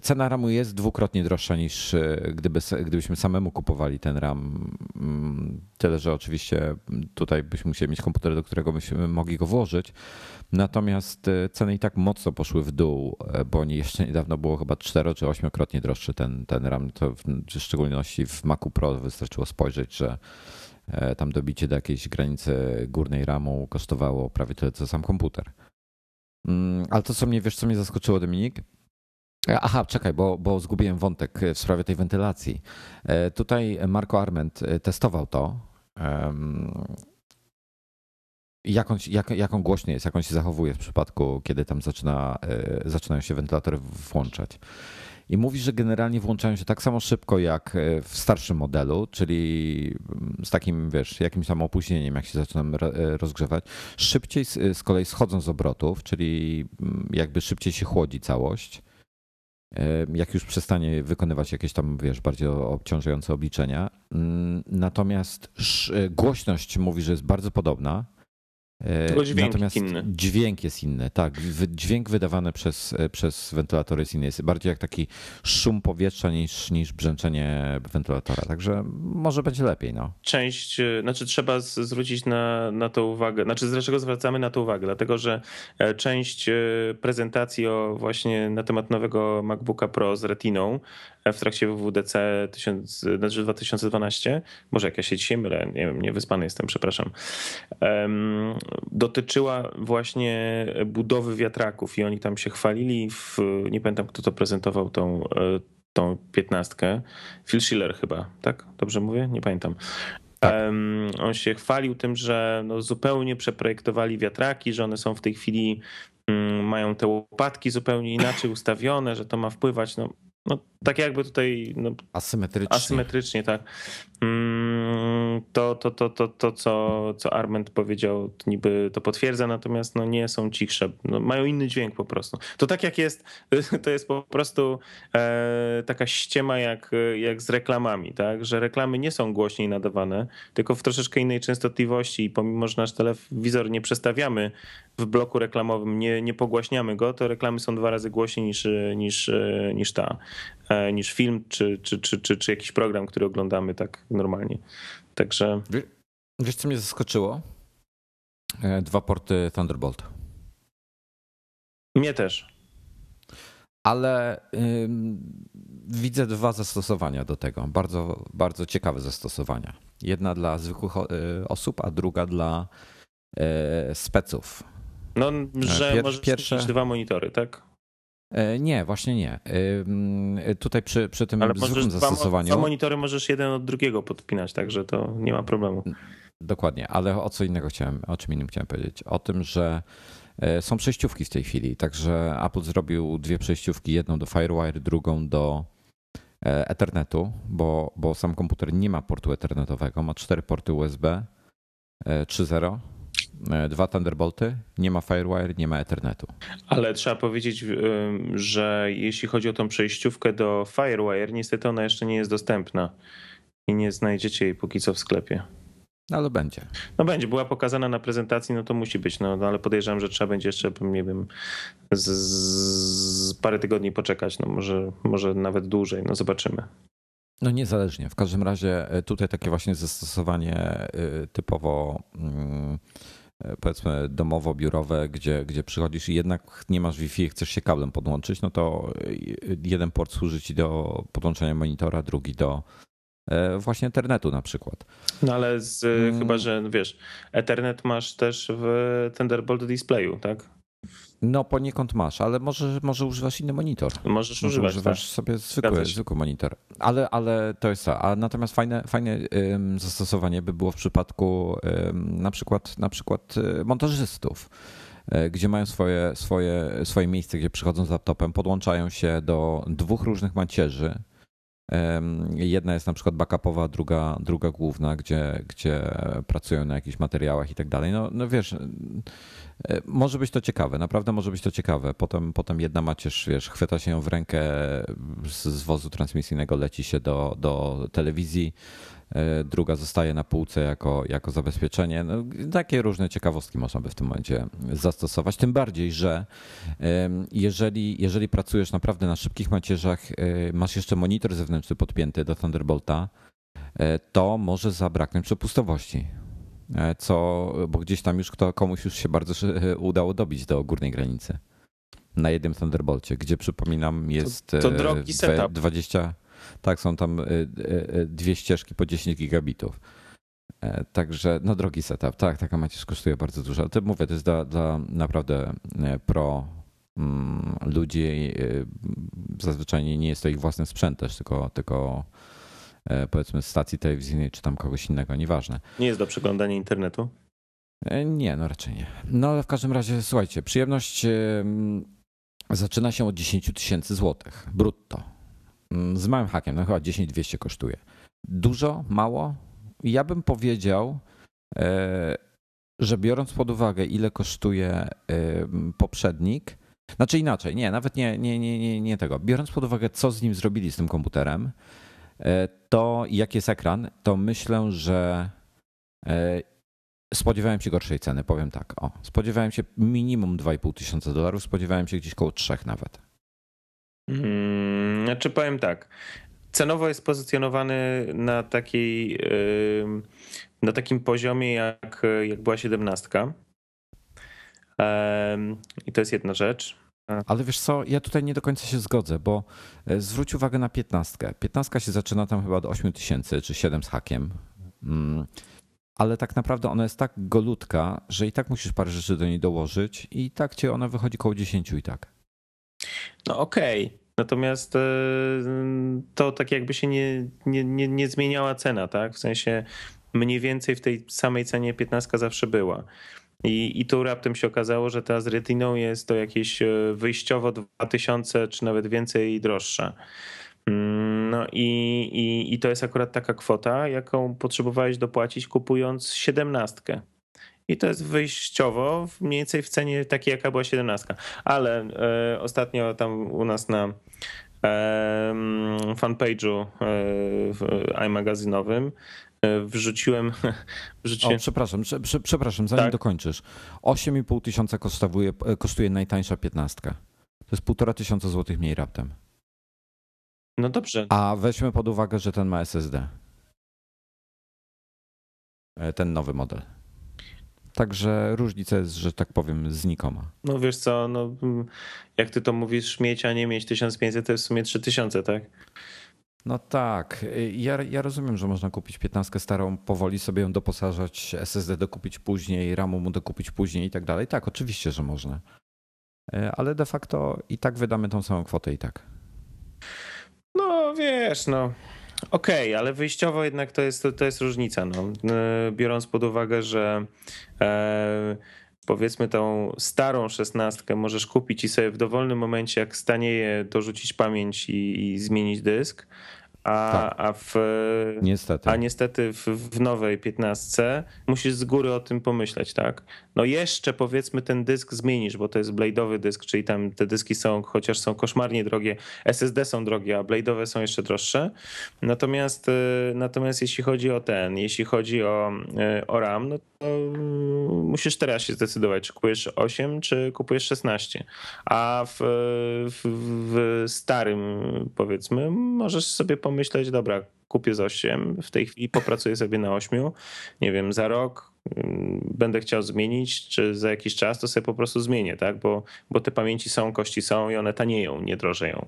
cena RAMu jest dwukrotnie droższa niż gdyby, gdybyśmy samemu kupowali ten RAM. Mm, tyle, że oczywiście tutaj byśmy musieli mieć komputer, do którego byśmy mogli go włożyć, Natomiast e, ceny i tak mocno poszły w dół, e, bo jeszcze niedawno było chyba 4 czy 8-krotnie droższy ten, ten RAM. To w, szczególności w Macu Pro wystarczyło spojrzeć, że e, tam dobicie do jakiejś granicy górnej RAMu kosztowało prawie tyle co sam komputer. Mm, ale to, co mnie, wiesz, co mnie zaskoczyło, Dominik? Aha, czekaj, bo, bo zgubiłem wątek w sprawie tej wentylacji. Tutaj Marco Arment testował to jak on, jak, jak on głośny jest, jak on się zachowuje w przypadku, kiedy tam zaczyna, e, zaczynają się wentylatory włączać. I mówi, że generalnie włączają się tak samo szybko jak e, w starszym modelu, czyli mm, z takim, wiesz, jakimś tam opóźnieniem, jak się zaczynam e, rozgrzewać. Szybciej z kolei schodzą z obrotów, czyli mm, jakby szybciej się chłodzi całość. Jak już przestanie wykonywać jakieś tam, wiesz, bardziej obciążające obliczenia. Mm, natomiast głośność mówi, że jest bardzo podobna E, dźwięk Natomiast inny. dźwięk jest inny, tak. Dźwięk wydawany przez, e, przez wentylator jest inny. Jest bardziej jak taki szum powietrza niż, niż brzęczenie wentylatora. Także może będzie lepiej. No. Część, e, znaczy trzeba zwrócić na, na to uwagę. Znaczy, dlaczego zwracamy na to uwagę? Dlatego, że część prezentacji o właśnie na temat nowego MacBooka Pro z Retiną w trakcie WWDC 1000, znaczy 2012, może jak ja się dzisiaj mylę, nie wiem, niewyspany jestem, przepraszam, dotyczyła właśnie budowy wiatraków i oni tam się chwalili, w, nie pamiętam kto to prezentował tą, e, tą piętnastkę, Phil Schiller chyba, tak? Dobrze mówię? Nie pamiętam. Tak. On się chwalił tym, że no zupełnie przeprojektowali wiatraki, że one są w tej chwili, mm, mają te łopatki zupełnie inaczej ustawione, że to ma wpływać. No, no, tak jakby tutaj. No, asymetrycznie. Asymetrycznie, tak. Mm, to, to, to, to, to co, co Arment powiedział, niby to potwierdza, natomiast no, nie są cichsze. No, mają inny dźwięk po prostu. To tak jak jest, *laughs* to jest po prostu e, taka ściema jak, jak z reklamami, tak? Że reklamy nie są głośniej nadawane, tylko w troszeczkę innej częstotliwości i pomimo, że nasz telewizor nie przestawiamy w bloku reklamowym, nie, nie pogłaśniamy go, to reklamy są dwa razy głośniej niż, niż, niż ta. E, niż film czy, czy, czy, czy, czy jakiś program, który oglądamy tak normalnie. Także. Wiesz, co mnie zaskoczyło? E, dwa porty Thunderbolt. Mnie też. Ale widzę dwa zastosowania do tego. Bardzo, bardzo ciekawe zastosowania. Jedna dla zwykłych e, osób, a druga dla speców. No, że Pier, możesz pierwsze... dwa monitory, tak? E, nie, właśnie nie. E, tutaj przy, przy tym Ale zwykłym zastosowaniu. Dwa monitory możesz jeden od drugiego podpinać, także to nie ma problemu. Dokładnie, ale o co innego chciałem, o czym innym chciałem powiedzieć? O tym, że e, są przejściówki w tej chwili. Także Apple zrobił dwie przejściówki, jedną do FireWire, drugą do Ethernetu, bo, bo sam komputer nie ma portu Ethernetowego, ma cztery porty USB 3.0 E, dwa Thunderbolty, nie ma Firewire, nie ma Ethernetu. Ale trzeba powiedzieć, że jeśli chodzi o tą przejściówkę do Firewire, niestety ona jeszcze nie jest dostępna i nie znajdziecie jej póki co w sklepie. Ale będzie. No będzie, była pokazana na prezentacji, no to musi być, no, no ale podejrzewam, że trzeba będzie jeszcze, nie wiem, z, z parę tygodni poczekać, no może, może nawet dłużej, no zobaczymy. No niezależnie. W każdym razie e, tutaj takie właśnie zastosowanie e, typowo mm, e, powiedzmy domowo-biurowe, gdzie, gdzie przychodzisz i jednak nie masz Wi-Fi, chcesz się kablem podłączyć, no to jeden port służy ci do podłączenia monitora, drugi do właśnie internetu na przykład. No ale z, hmm. chyba, że wiesz, Ethernet masz też w Thunderbolt Displayu, tak? No poniekąd masz, ale może, może używasz inny monitor. Możesz może używać, używasz tak. sobie zwykły, zwykły monitor. Ale, ale to jest to. A natomiast fajne, fajne zastosowanie by było w przypadku na przykład, na przykład y, montażystów y, gdzie mają swoje, swoje, swoje miejsce, gdzie przychodzą z laptopem, podłączają się do dwóch różnych macierzy. Jedna jest na przykład backupowa, druga, druga główna, gdzie, gdzie pracują na jakichś materiałach i tak dalej. No, no wiesz, E, może być to ciekawe, naprawdę może być to ciekawe. Potem, potem jedna macierz, wiesz, chwyta się ją w rękę z, z wozu transmisyjnego, leci się do, do telewizji, druga zostaje na półce jako, jako zabezpieczenie. No, takie różne ciekawostki można by w tym momencie zastosować. Tym bardziej, że jeżeli, jeżeli pracujesz naprawdę na szybkich macierzach, e, masz jeszcze monitor zewnętrzny podpięty do Thunderbolta, to może zabraknąć przepustowości E, co, bo gdzieś tam już kto, komuś już się bardzo *laughs* udało dobić do górnej granicy. Na jednym Thunderbolcie, gdzie przypominam jest to, to drogi e, setup. 20, tak, są tam e, dwie ścieżki po 10 gigabitów. Także, no drogi setup, tak, taka macierz kosztuje bardzo dużo. Ale to mówię, to jest dla, dla naprawdę pro mm, ludzi. Zazwyczaj nie jest to ich własny sprzęt też, tylko, tylko E, powiedzmy stacji telewizyjnej czy tam kogoś innego, nieważne. Nie jest do przeglądania internetu? E, nie, no raczej nie. No ale w każdym razie, słuchajcie, przyjemność zaczyna się od 10 tysięcy złotych brutto. Mm, z małym hakiem, no chyba 10 200 kosztuje. Dużo, mało? Ja bym powiedział, e, że biorąc pod uwagę, ile kosztuje poprzednik, znaczy inaczej, nie, nawet nie, nie, nie, nie, nie tego. Biorąc pod uwagę, co z nim zrobili z tym komputerem, E, to jaki jest ekran, to myślę, że e, spodziewałem się gorszej ceny, powiem tak. O, spodziewałem się minimum 2,5 tysiąca dolarów, spodziewałem się gdzieś koło 3 nawet. Hmm, znaczy powiem tak. Cenowo jest pozycjonowany na takiej na takim poziomie jak, jak była 17. I to jest jedna rzecz. Ale wiesz co, ja tutaj nie do końca się zgodzę, bo e, zwróć uwagę na piętnastkę. Piętnastka się zaczyna tam chyba od 8 tysięcy czy 7 z hakiem. Mm. Ale tak naprawdę ona jest tak golutka, że i tak musisz parę rzeczy do niej dołożyć i tak cię ona wychodzi koło 10 i tak. No okej. Okay. Natomiast e, to tak jakby się nie, nie, nie, nie zmieniała cena, tak? W sensie mniej więcej w tej samej cenie 15 zawsze była. I, I tu raptem się okazało, że ta z Retiną jest to jakieś e, wyjściowo 2000 czy nawet więcej droższa. Mm, no i, i, i to jest akurat taka kwota, jaką potrzebowałeś dopłacić kupując siedemnastkę. I to jest wyjściowo mniej więcej w cenie takiej, jaka była siedemnastka. Ale e, ostatnio tam u nas na fanpage'u e, iMagazynowym E, wrzuciłem. *laughs* wrzuciłem... O, przepraszam, prze, przepraszam, zanim tak? dokończysz. 8,5 tysiąca kosztuje, kosztuje najtańsza piętnastka. To jest półtora tysiąca złotych mniej raptem. No dobrze. A weźmy pod uwagę, że ten ma SSD. Ten nowy model. Także różnica jest, że tak powiem, znikoma. No wiesz co, no, jak ty to mówisz, mieć, a nie mieć 1500, to jest w sumie 3000, tak? No tak. Ja, ja rozumiem, że można kupić 15 starą, powoli sobie ją doposażać, SSD dokupić później, RAMu mu dokupić później i tak dalej. Tak, oczywiście, że można. E, ale de facto i tak wydamy tą samą kwotę i tak. No wiesz, no. Okej, okay, ale wyjściowo jednak to jest, to jest różnica. No. E, biorąc pod uwagę, że e, powiedzmy tą starą szesnastkę możesz kupić i sobie w dowolnym momencie, jak stanieje, dorzucić pamięć i, i zmienić dysk, a, tak. a, w, niestety, a niestety w, w nowej 15 musisz z góry o tym pomyśleć, tak? No jeszcze powiedzmy ten dysk zmienisz, bo to jest blade'owy dysk, czyli tam te dyski są, chociaż są koszmarnie drogie, SSD są drogie, a blade'owe są jeszcze droższe. Natomiast, y, natomiast jeśli chodzi o ten, jeśli chodzi o, y, o RAM, no to musisz teraz się zdecydować, czy kupujesz 8, czy kupujesz 16. A w, w, w starym, powiedzmy, możesz sobie pomyśleć, dobra, kupię z 8, w tej chwili popracuję sobie na 8, nie wiem, za rok będę chciał zmienić, czy za jakiś czas, to sobie po prostu zmienię, tak? Bo, bo te pamięci są, kości są i one tanieją, nie drożeją.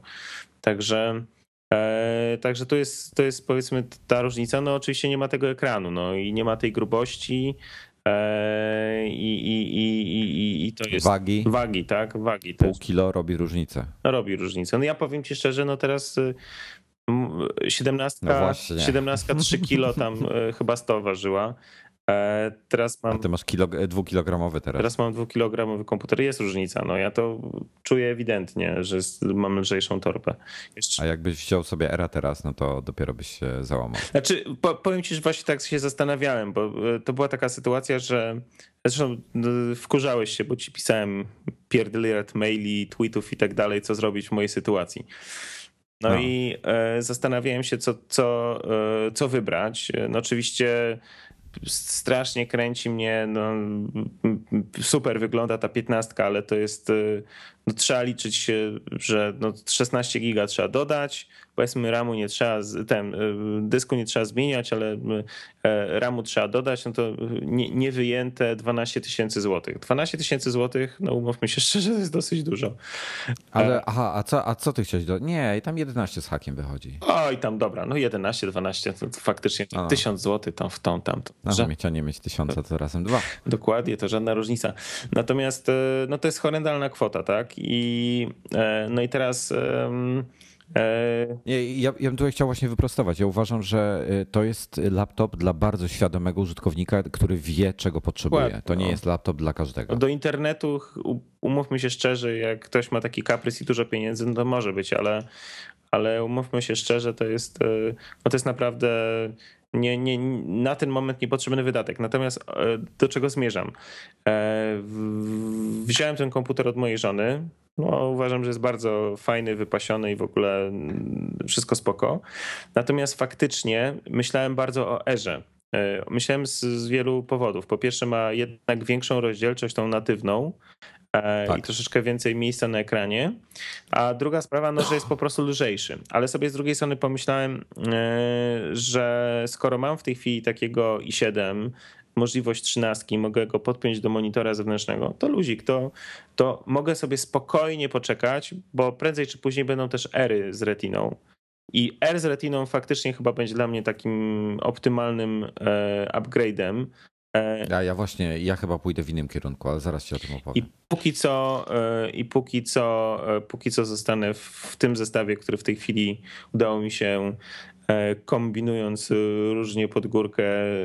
Także E, także to jest, to jest powiedzmy ta różnica. No oczywiście nie ma tego ekranu, no i nie ma tej grubości. E, I, i, i, i, i to jest. Wagi. Wagi, tak? Wagi. Pół kilo robi różnicę. Robi różnicę. No ja powiem ci szczerze, no teraz 17, no 17 3 kilo tam e, *laughs* chyba 100 ważyła. E, teraz mam. A ty masz kilo, dwukilogramowy teraz. Teraz mam dwukilogramowy komputer. Jest różnica. No ja to czuję ewidentnie, że mam lżejszą torpę. Jeszcze... A jakbyś wziął sobie era teraz, no to dopiero byś się załamał. Znaczy, powiem ci, że właśnie tak się zastanawiałem, bo e, to była taka sytuacja, że zresztą no, wkurzałeś się, bo ci pisałem pierdyliard maili, tweetów i tak dalej, co zrobić w mojej sytuacji. No, no. i e, zastanawiałem się, co, co, e, co wybrać. No oczywiście strasznie kręci mnie. No, super wygląda ta piętnastka, ale to jest. No, trzeba liczyć, że no, 16 giga trzeba dodać, powiedzmy ramu nie trzeba, ten, y, dysku nie trzeba zmieniać, ale e, ramu trzeba dodać, no to nie, nie wyjęte 12 tysięcy złotych. 12 tysięcy złotych, no umówmy się *laughs* szczerze, to jest dosyć dużo. Ale aha, a co, a co ty chciałeś do... Nie, i tam 11 z hakiem wychodzi. Oj, tam dobra, no 11, 12, to, to faktycznie to 1000 zł tam w tą, tam. To, no, że... mieć, a nie mieć 1000, to razem dwa. *laughs* Dokładnie, to żadna różnica. Natomiast e, no to jest horrendalna kwota, tak? I e, no i teraz... Um, nie, ja, ja bym tutaj chciał właśnie wyprostować. Ja uważam, że y, to jest laptop dla bardzo świadomego użytkownika, który wie, czego potrzebuje. To nie no. jest laptop dla każdego. Do internetu, umówmy się szczerze, jak ktoś ma taki kaprys i dużo pieniędzy, no to może być, ale, ale umówmy się szczerze, to jest, y, no to jest naprawdę nie, nie, na ten moment niepotrzebny wydatek. Natomiast e, do czego zmierzam? E, wziąłem ten komputer od mojej żony, no, uważam, że jest bardzo fajny, wypasiony i w ogóle mm, wszystko spoko. Natomiast faktycznie myślałem bardzo o erze. E, myślałem z, z, wielu powodów. Po pierwsze, ma jednak większą rozdzielczość, tą natywną, tak. i troszeczkę więcej miejsca na ekranie. A druga sprawa, no, że jest po prostu lżejszy. Ale sobie z drugiej strony pomyślałem, e, że skoro mam w tej chwili takiego i7 możliwość trzynastki, mogę go podpiąć do monitora zewnętrznego, to luzik, to, to mogę sobie spokojnie poczekać, bo prędzej czy później będą też ery z retiną. I R z retiną faktycznie chyba będzie dla mnie takim optymalnym e, upgrade'em. E, ja, ja właśnie, ja chyba pójdę w innym kierunku, ale zaraz ci o tym opowiem. I póki co, e, i póki co, póki co zostanę w tym zestawie, który w tej chwili udało mi się E, kombinując e, różnie pod górkę e,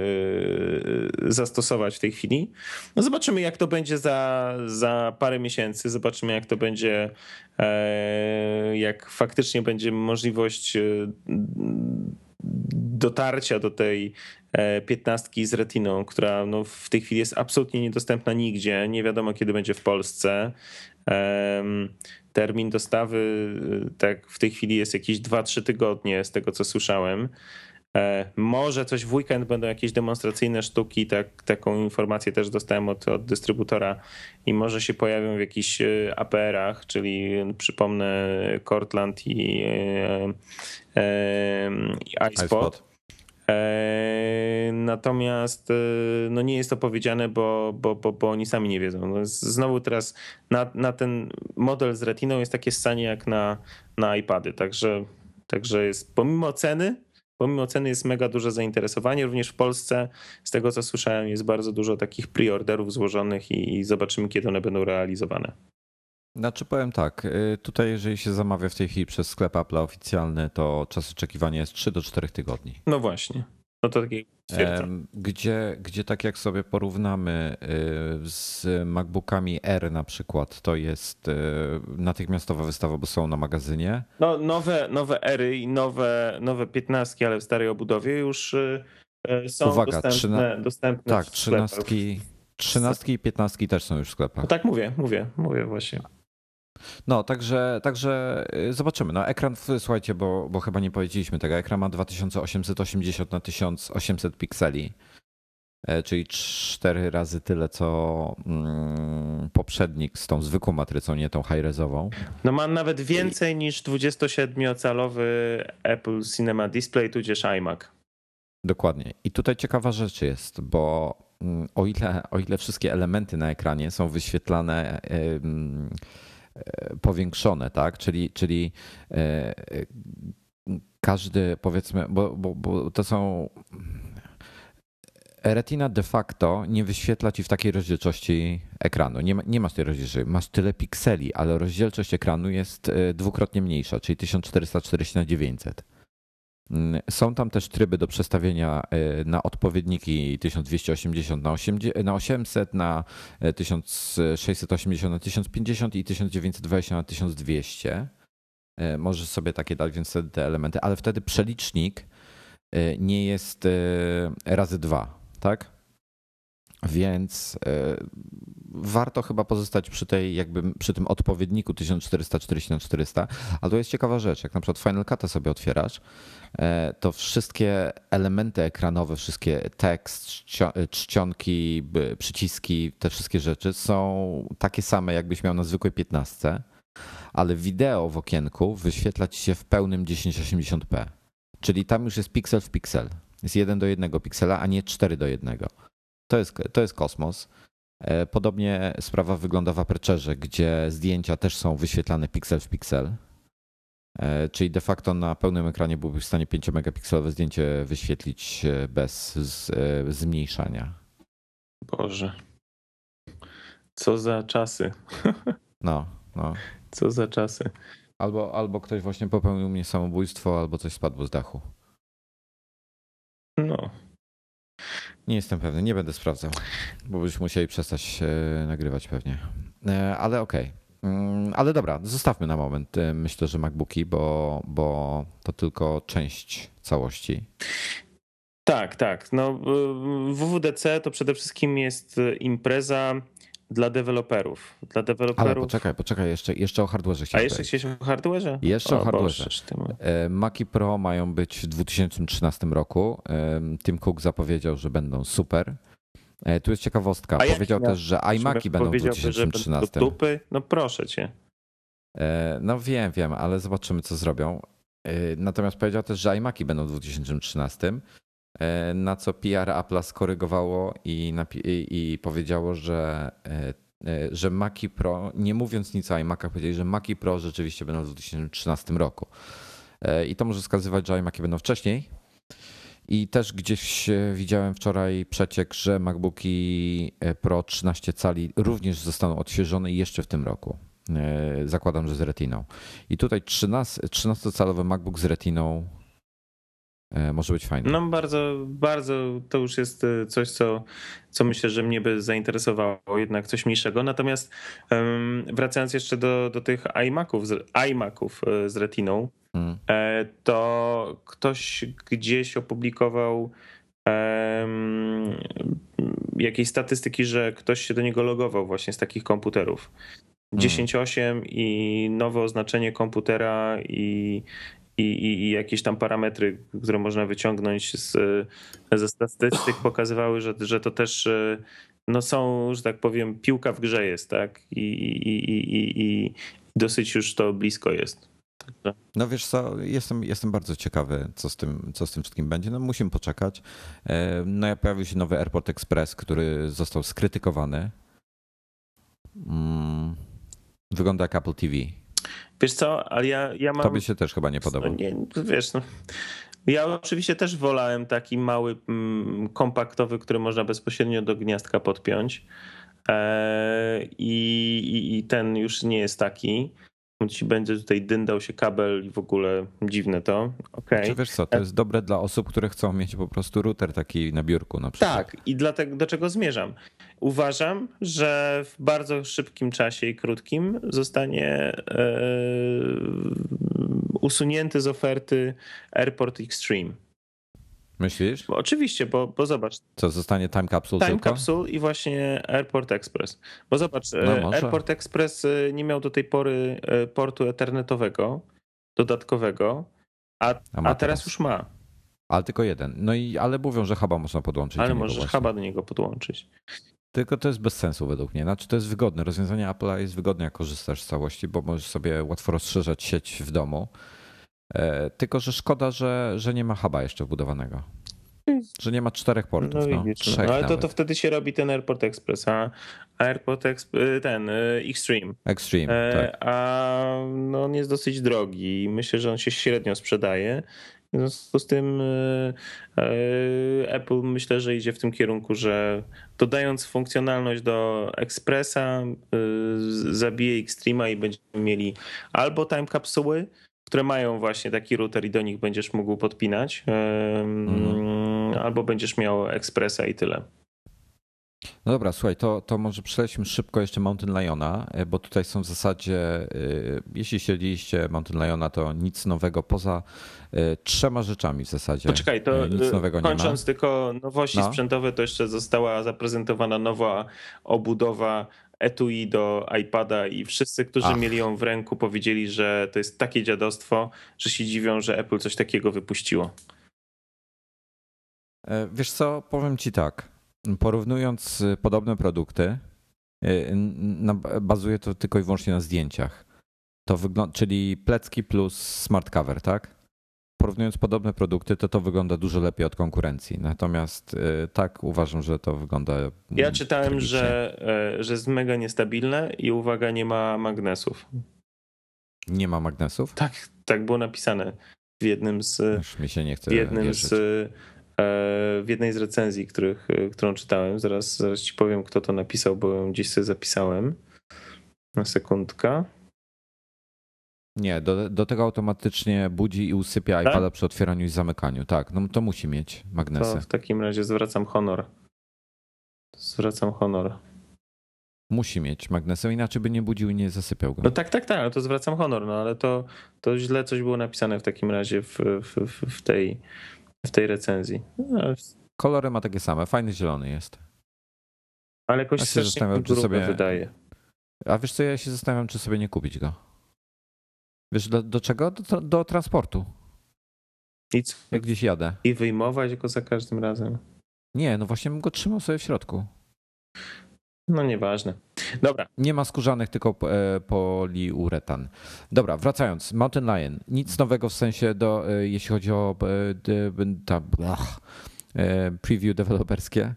zastosować w tej chwili. No zobaczymy, jak to będzie za, za parę miesięcy. Zobaczymy, jak to będzie, jak faktycznie będzie możliwość dotarcia do tej piętnastki z retiną, która no w tej chwili jest absolutnie niedostępna nigdzie. Nie wiadomo, kiedy będzie w Polsce. Termin dostawy y, tak w tej chwili jest jakieś 2-3 tygodnie z tego co słyszałem. E, może coś w weekend będą jakieś demonstracyjne sztuki, tak, taką informację też dostałem od, od dystrybutora i może się pojawią w jakichś y, APR-ach, czyli przypomnę Cortland i, e, e, i iSpot. E, natomiast e, no nie jest to powiedziane, bo, bo, bo, bo oni sami nie wiedzą. No znowu teraz na, na ten model z retiną jest takie stanie jak na, na iPady, także, także jest pomimo ceny, pomimo ceny jest mega duże zainteresowanie. Również w Polsce, z tego co słyszałem, jest bardzo dużo takich preorderów złożonych i, i zobaczymy, kiedy one będą realizowane. Znaczy powiem tak, y, tutaj jeżeli się zamawia w tej chwili przez sklep Apple oficjalny, to czas oczekiwania jest 3 do 4 tygodni. No właśnie. No to takie gdzie, gdzie tak jak sobie porównamy y, z MacBookami R na przykład, to jest y, natychmiastowa wystawa, bo są na magazynie. No nowe, nowe Ery i nowe, nowe 15, ale w starej obudowie już są Uwaga, dostępne, trzyna... dostępne Tak, trzynastki, trzynastki i piętnastki też są już w sklepach. No tak mówię, mówię, mówię właśnie. No, także, także y, zobaczymy. No, ekran, słuchajcie, bo, bo chyba nie powiedzieliśmy tego, ekran ma 2880 na 1800 pikseli. czyli cztery razy tyle, co mm, poprzednik z tą zwykłą matrycą, nie tą high-resową. No ma nawet więcej niż 27-calowy Apple Cinema Display, tudzież iMac. Dokładnie. I tutaj ciekawa rzecz jest, bo mm, o ile, o ile wszystkie elementy na ekranie są wyświetlane powiększone, tak? Czyli, czyli e, każdy powiedzmy, bo, bo, bo to są. Retina de facto nie wyświetla ci w takiej rozdzielczości ekranu. Nie, ma, nie masz tej rozdzielczości. Masz tyle pikseli, ale rozdzielczość ekranu jest e, dwukrotnie mniejsza, czyli 1440 na 900. Mm, są tam też tryby do przestawienia e, na odpowiedniki 1280 na 800, na 1680 e, na 1050 i 1920 na 1200. E, możesz sobie takie dać, więc te elementy, ale wtedy przelicznik nie jest razy dwa, tak? Więc warto chyba pozostać przy tej jakby przy tym odpowiedniku 1440 na 400, ale to jest ciekawa rzecz, jak na przykład Final Cut sobie otwierasz, e, to wszystkie elementy ekranowe, wszystkie tekst, czcionki, przyciski, te wszystkie rzeczy są takie same jakbyś miał na zwykłej 15, ale wideo w okienku wyświetla ci się w pełnym 1080p. Czyli tam już jest piksel w piksel. Jest jeden do jednego piksela, a nie 4 do jednego. To jest, to jest kosmos. E, podobnie sprawa wygląda w Aperture, gdzie zdjęcia też są wyświetlane piksel w piksel. E, czyli de facto na pełnym ekranie byłbyś w stanie 5-megapikselowe zdjęcie wyświetlić e, bez zmniejszania. Boże. Co za czasy. *laughs* No, no. Co za czasy. Albo, albo ktoś właśnie popełnił mnie samobójstwo, albo coś spadło z dachu. No. Nie jestem pewny, nie będę sprawdzał, bo byśmy musieli przestać e, nagrywać pewnie. E, ale okej. Okay. Mm, ale dobra, zostawmy na moment. E, myślę, że MacBooki, bo, bo to tylko część całości. Tak, tak. No, WWDC to przede wszystkim jest impreza dla deweloperów. Dla deweloperów. Ale poczekaj, poczekaj, jeszcze, jeszcze o hardwareze A jeszcze chciałeś o hardwareze? Jeszcze o, o hardwareze. E, Maci Pro mają być w 2013 roku. Tim Cook zapowiedział, że będą super. E, tu jest ciekawostka. A powiedział też, że iMaki będą w 2013. Że dupy? No proszę cię. E, no wiem, wiem, ale zobaczymy, co zrobią. Natomiast powiedział też, że iMaki będą w 2013. E, na co PR Apple skorygowało i, i, powiedziało, że, e, e, że Maci Pro, nie mówiąc nic o iMacach, powiedzieli, że Maci Pro rzeczywiście będą w 2013 roku. I to może wskazywać, że iMaki będą wcześniej. I też gdzieś widziałem wczoraj przeciek, że MacBooki Pro 13 cali również zostaną odświeżone jeszcze w tym roku. Zakładam, że z retiną. I tutaj 13-calowy MacBook z retiną może być fajne. No bardzo, bardzo to już jest e, coś, co, co myślę, że mnie by zainteresowało, jednak coś mniejszego. Natomiast wracając jeszcze do, do tych iMaców, iMaców e, z retiną, hmm. to ktoś gdzieś opublikował um, jakieś statystyki, że ktoś się do niego logował właśnie z takich komputerów. 10.8 hmm. i nowe oznaczenie komputera i, i, i, i, jakieś tam parametry, które można wyciągnąć z, ze statystyk pokazywały, że, że to też no są, że tak powiem, piłka w grze jest, tak? I, i, i, i dosyć już to blisko jest. No wiesz co, jestem, jestem bardzo ciekawy, co z, tym, co z tym wszystkim będzie. No musimy poczekać. E, no ja pojawił się nowy Airport Express, który został skrytykowany. Mm, wygląda jak Apple TV. Wiesz co, ale ja, ja mam... Tobie się też chyba nie podoba. Nie, wiesz, no. Ja oczywiście też wolałem taki mały, mm, kompaktowy, który można bezpośrednio do gniazdka podpiąć. E, I, i, ten już nie jest taki. Ci będzie tutaj dyndał się kabel i w ogóle dziwne to. Okay. Czy wiesz co, to jest dobre dla osób, które chcą mieć po prostu router taki na biurku na przykład. Tak, i dlatego do czego zmierzam? Uważam, że w bardzo szybkim czasie i krótkim zostanie e, usunięty z oferty Airport Extreme. Myślisz? Bo oczywiście, bo, bo zobacz. Co, zostanie Time Capsule Time tylko? Capsule i właśnie Airport Express. Bo zobacz, no Airport Express e, nie miał do tej pory e, portu ethernetowego, dodatkowego, a, a, a teraz już ma. Ale tylko jeden. No i ale mówią, że huba można podłączyć. Ale możesz huba do niego podłączyć. Tylko to jest bez sensu według mnie. Znaczy to jest wygodne. Rozwiązanie Apple'a jest wygodne, jak korzystasz z całości, bo możesz sobie łatwo rozszerzać sieć w domu. E, tylko, że szkoda, że, że nie ma huba jeszcze wbudowanego. Że nie ma czterech portów. No, no, widzisz, no. ale to, to wtedy się robi ten AirPort Express, a AirPort Express, y, ten y, Extreme. Extreme, e, tak. A no, on jest dosyć drogi i myślę, że on się średnio sprzedaje. W związku z tym y, Apple myślę, że idzie w tym kierunku, że dodając funkcjonalność do Expressa, zabije Extreme'a i będziemy mieli albo time kapsuły, które mają właśnie taki router i do nich będziesz mógł podpinać, mm. albo będziesz miał Expressa i tyle. No dobra, słuchaj, to, to może przelećmy szybko jeszcze Mountain Liona, e, bo tutaj są w zasadzie, e, jeśli śledziliście Mountain Liona, to nic nowego poza e, trzema rzeczami w zasadzie. Poczekaj, to nic nowego kończąc tylko nowości no. sprzętowe, to jeszcze została zaprezentowana nowa obudowa etui do iPada i wszyscy, którzy Ach. mieli ją w ręku, powiedzieli, że to jest takie dziadostwo, że się dziwią, że Apple coś takiego wypuściło. Wiesz co, powiem ci tak. Porównując y, podobne produkty, y, bazuje to tylko i wyłącznie na zdjęciach. To wygląda, czyli plecki plus smart cover, tak? Porównując podobne produkty, to to wygląda dużo lepiej od konkurencji. Natomiast y, tak uważam, że to wygląda. Ja czytałem, że, e, że jest mega niestabilne i uwaga, nie ma magnesów. Nie ma magnesów? Tak, tak było napisane w jednym z. Już mi się nie chce. W jednym wierzyć. z w jednej z recenzji, których, którą czytałem. Zaraz, zaraz ci powiem, kto to napisał, bo ją gdzieś sobie zapisałem. Na sekundkę. Nie, do, do tego automatycznie budzi i usypia tak? iPada przy otwieraniu i zamykaniu. Tak, no to musi mieć magnesy. To w takim razie zwracam honor. Zwracam honor. Musi mieć magnesy, inaczej by nie budził i nie zasypiał go. No tak, tak, tak, to zwracam honor, no ale to, to źle coś było napisane w takim razie w, w, w tej w tej recenzji. No, Kolory ma takie same, fajny zielony jest. Ale jakoś ja się zastanawiam, czy sobie wydaje. A wiesz co, ja się zastanawiam, czy sobie nie kupić go. Wiesz, do, do czego? Do, do transportu. I co? Jak gdzieś jadę. I wyjmować go za każdym razem. Nie, no właśnie bym go trzymał sobie w środku. No nieważne. Dobra. Nie ma skórzanych, tylko e, poliuretan. Dobra, wracając. Mountain Lion. Nic nowego w sensie do, e, jeśli chodzi o e, ta, preview deweloperskie.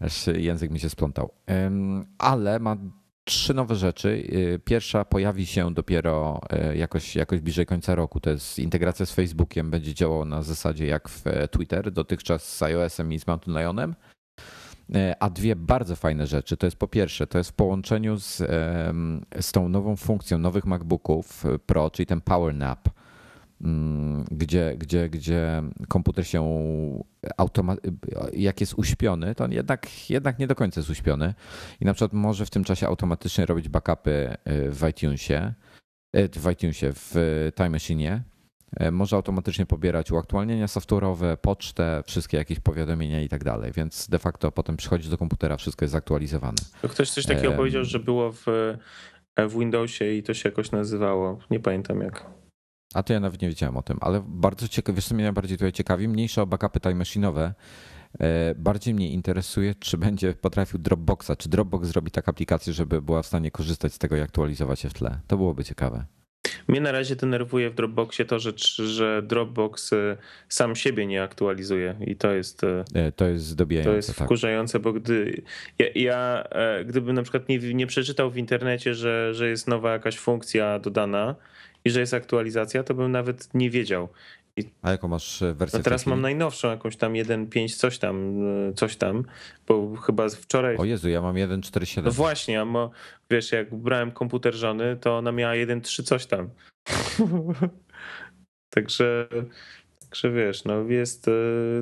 Aż język mi się splątał. Ale ma trzy nowe rzeczy. Pierwsza pojawi się dopiero jakoś, jakoś bliżej końca roku. To jest integracja z Facebookiem. Będzie działało na zasadzie jak w Twitter, dotychczas z iOS-em i z Mountain Lionem. E, a dwie bardzo fajne rzeczy. To jest po pierwsze, to jest w połączeniu z, z tą nową funkcją nowych MacBooków Pro, czyli ten Power Nap, mm, gdzie, gdzie, gdzie komputer się automatycznie, jak jest uśpiony, to on jednak, jednak nie do końca jest uśpiony. I na przykład może w tym czasie automatycznie robić backupy e, w iTunesie, e, w iTunesie, w Time Machine E, może automatycznie pobierać uaktualnienia software'owe, pocztę, wszystkie jakieś powiadomienia i tak dalej, więc de facto potem przychodzi do komputera, wszystko jest zaktualizowane. Ktoś coś takiego e... powiedział, że było w, e, w Windowsie i to się jakoś nazywało, nie pamiętam jak. A to ja nawet nie wiedziałem o tym, ale bardzo ciekawe, wiesz co mnie najbardziej tutaj ciekawi, mniejsze o backupy time machine'owe, e, bardziej mnie interesuje, czy będzie potrafił Dropboxa, czy Dropbox zrobi tak aplikację, żeby była w stanie korzystać z tego i aktualizować się w tle. To byłoby ciekawe. Mnie na razie denerwuje w Dropboxie to, że, że Dropbox y, sam siebie nie aktualizuje i to jest y, e, to jest zdobijające. To jest tak. wkurzające, bo gdy ja, ja e, gdybym na przykład nie, nie przeczytał w internecie, że, że jest nowa jakaś funkcja dodana i że jest aktualizacja, to bym nawet nie wiedział. A jaką masz e, wersję? No teraz mam najnowszą, jakąś tam 1.5 coś tam, coś tam, bo chyba wczoraj... O Jezu, ja mam 1.4.7. No właśnie, a mo, wiesz, jak brałem komputer żony, to ona miała 1.3 coś tam. *laughs* także, także wiesz, no jest, e,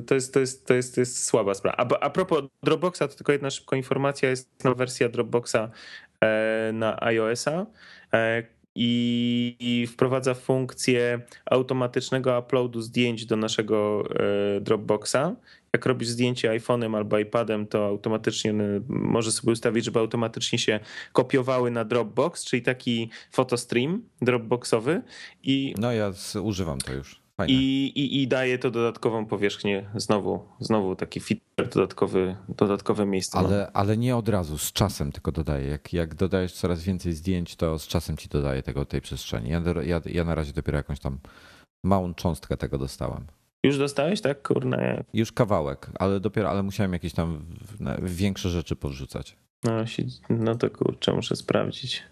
to jest, to jest, to jest, to jest słaba sprawa. A, a propos Dropboxa, to tylko jedna szybka informacja, jest nowa wersja Dropboxa e, na iOS-a, i, i wprowadza funkcję automatycznego uploadu zdjęć do naszego e, Dropboxa. Jak robisz zdjęcie iPhone'em albo iPadem, to automatycznie może sobie ustawić, żeby automatycznie się kopiowały na Dropbox, czyli taki fotostream Dropboxowy. I no ja używam to już. Fajne. I, i, I daje to dodatkową powierzchnię, znowu, znowu taki feature, dodatkowy, dodatkowe miejsce. Ale, ale nie od razu, z czasem tylko dodaje. Jak, jak dodajesz coraz więcej zdjęć, to z czasem ci dodaje tego tej przestrzeni. Ja, ja, ja na razie dopiero jakąś tam małą cząstkę tego dostałem. Już dostałeś, tak? Kurna. Już kawałek, ale dopiero, ale musiałem jakieś tam większe rzeczy powrzucać. No, no to kurczę, muszę sprawdzić.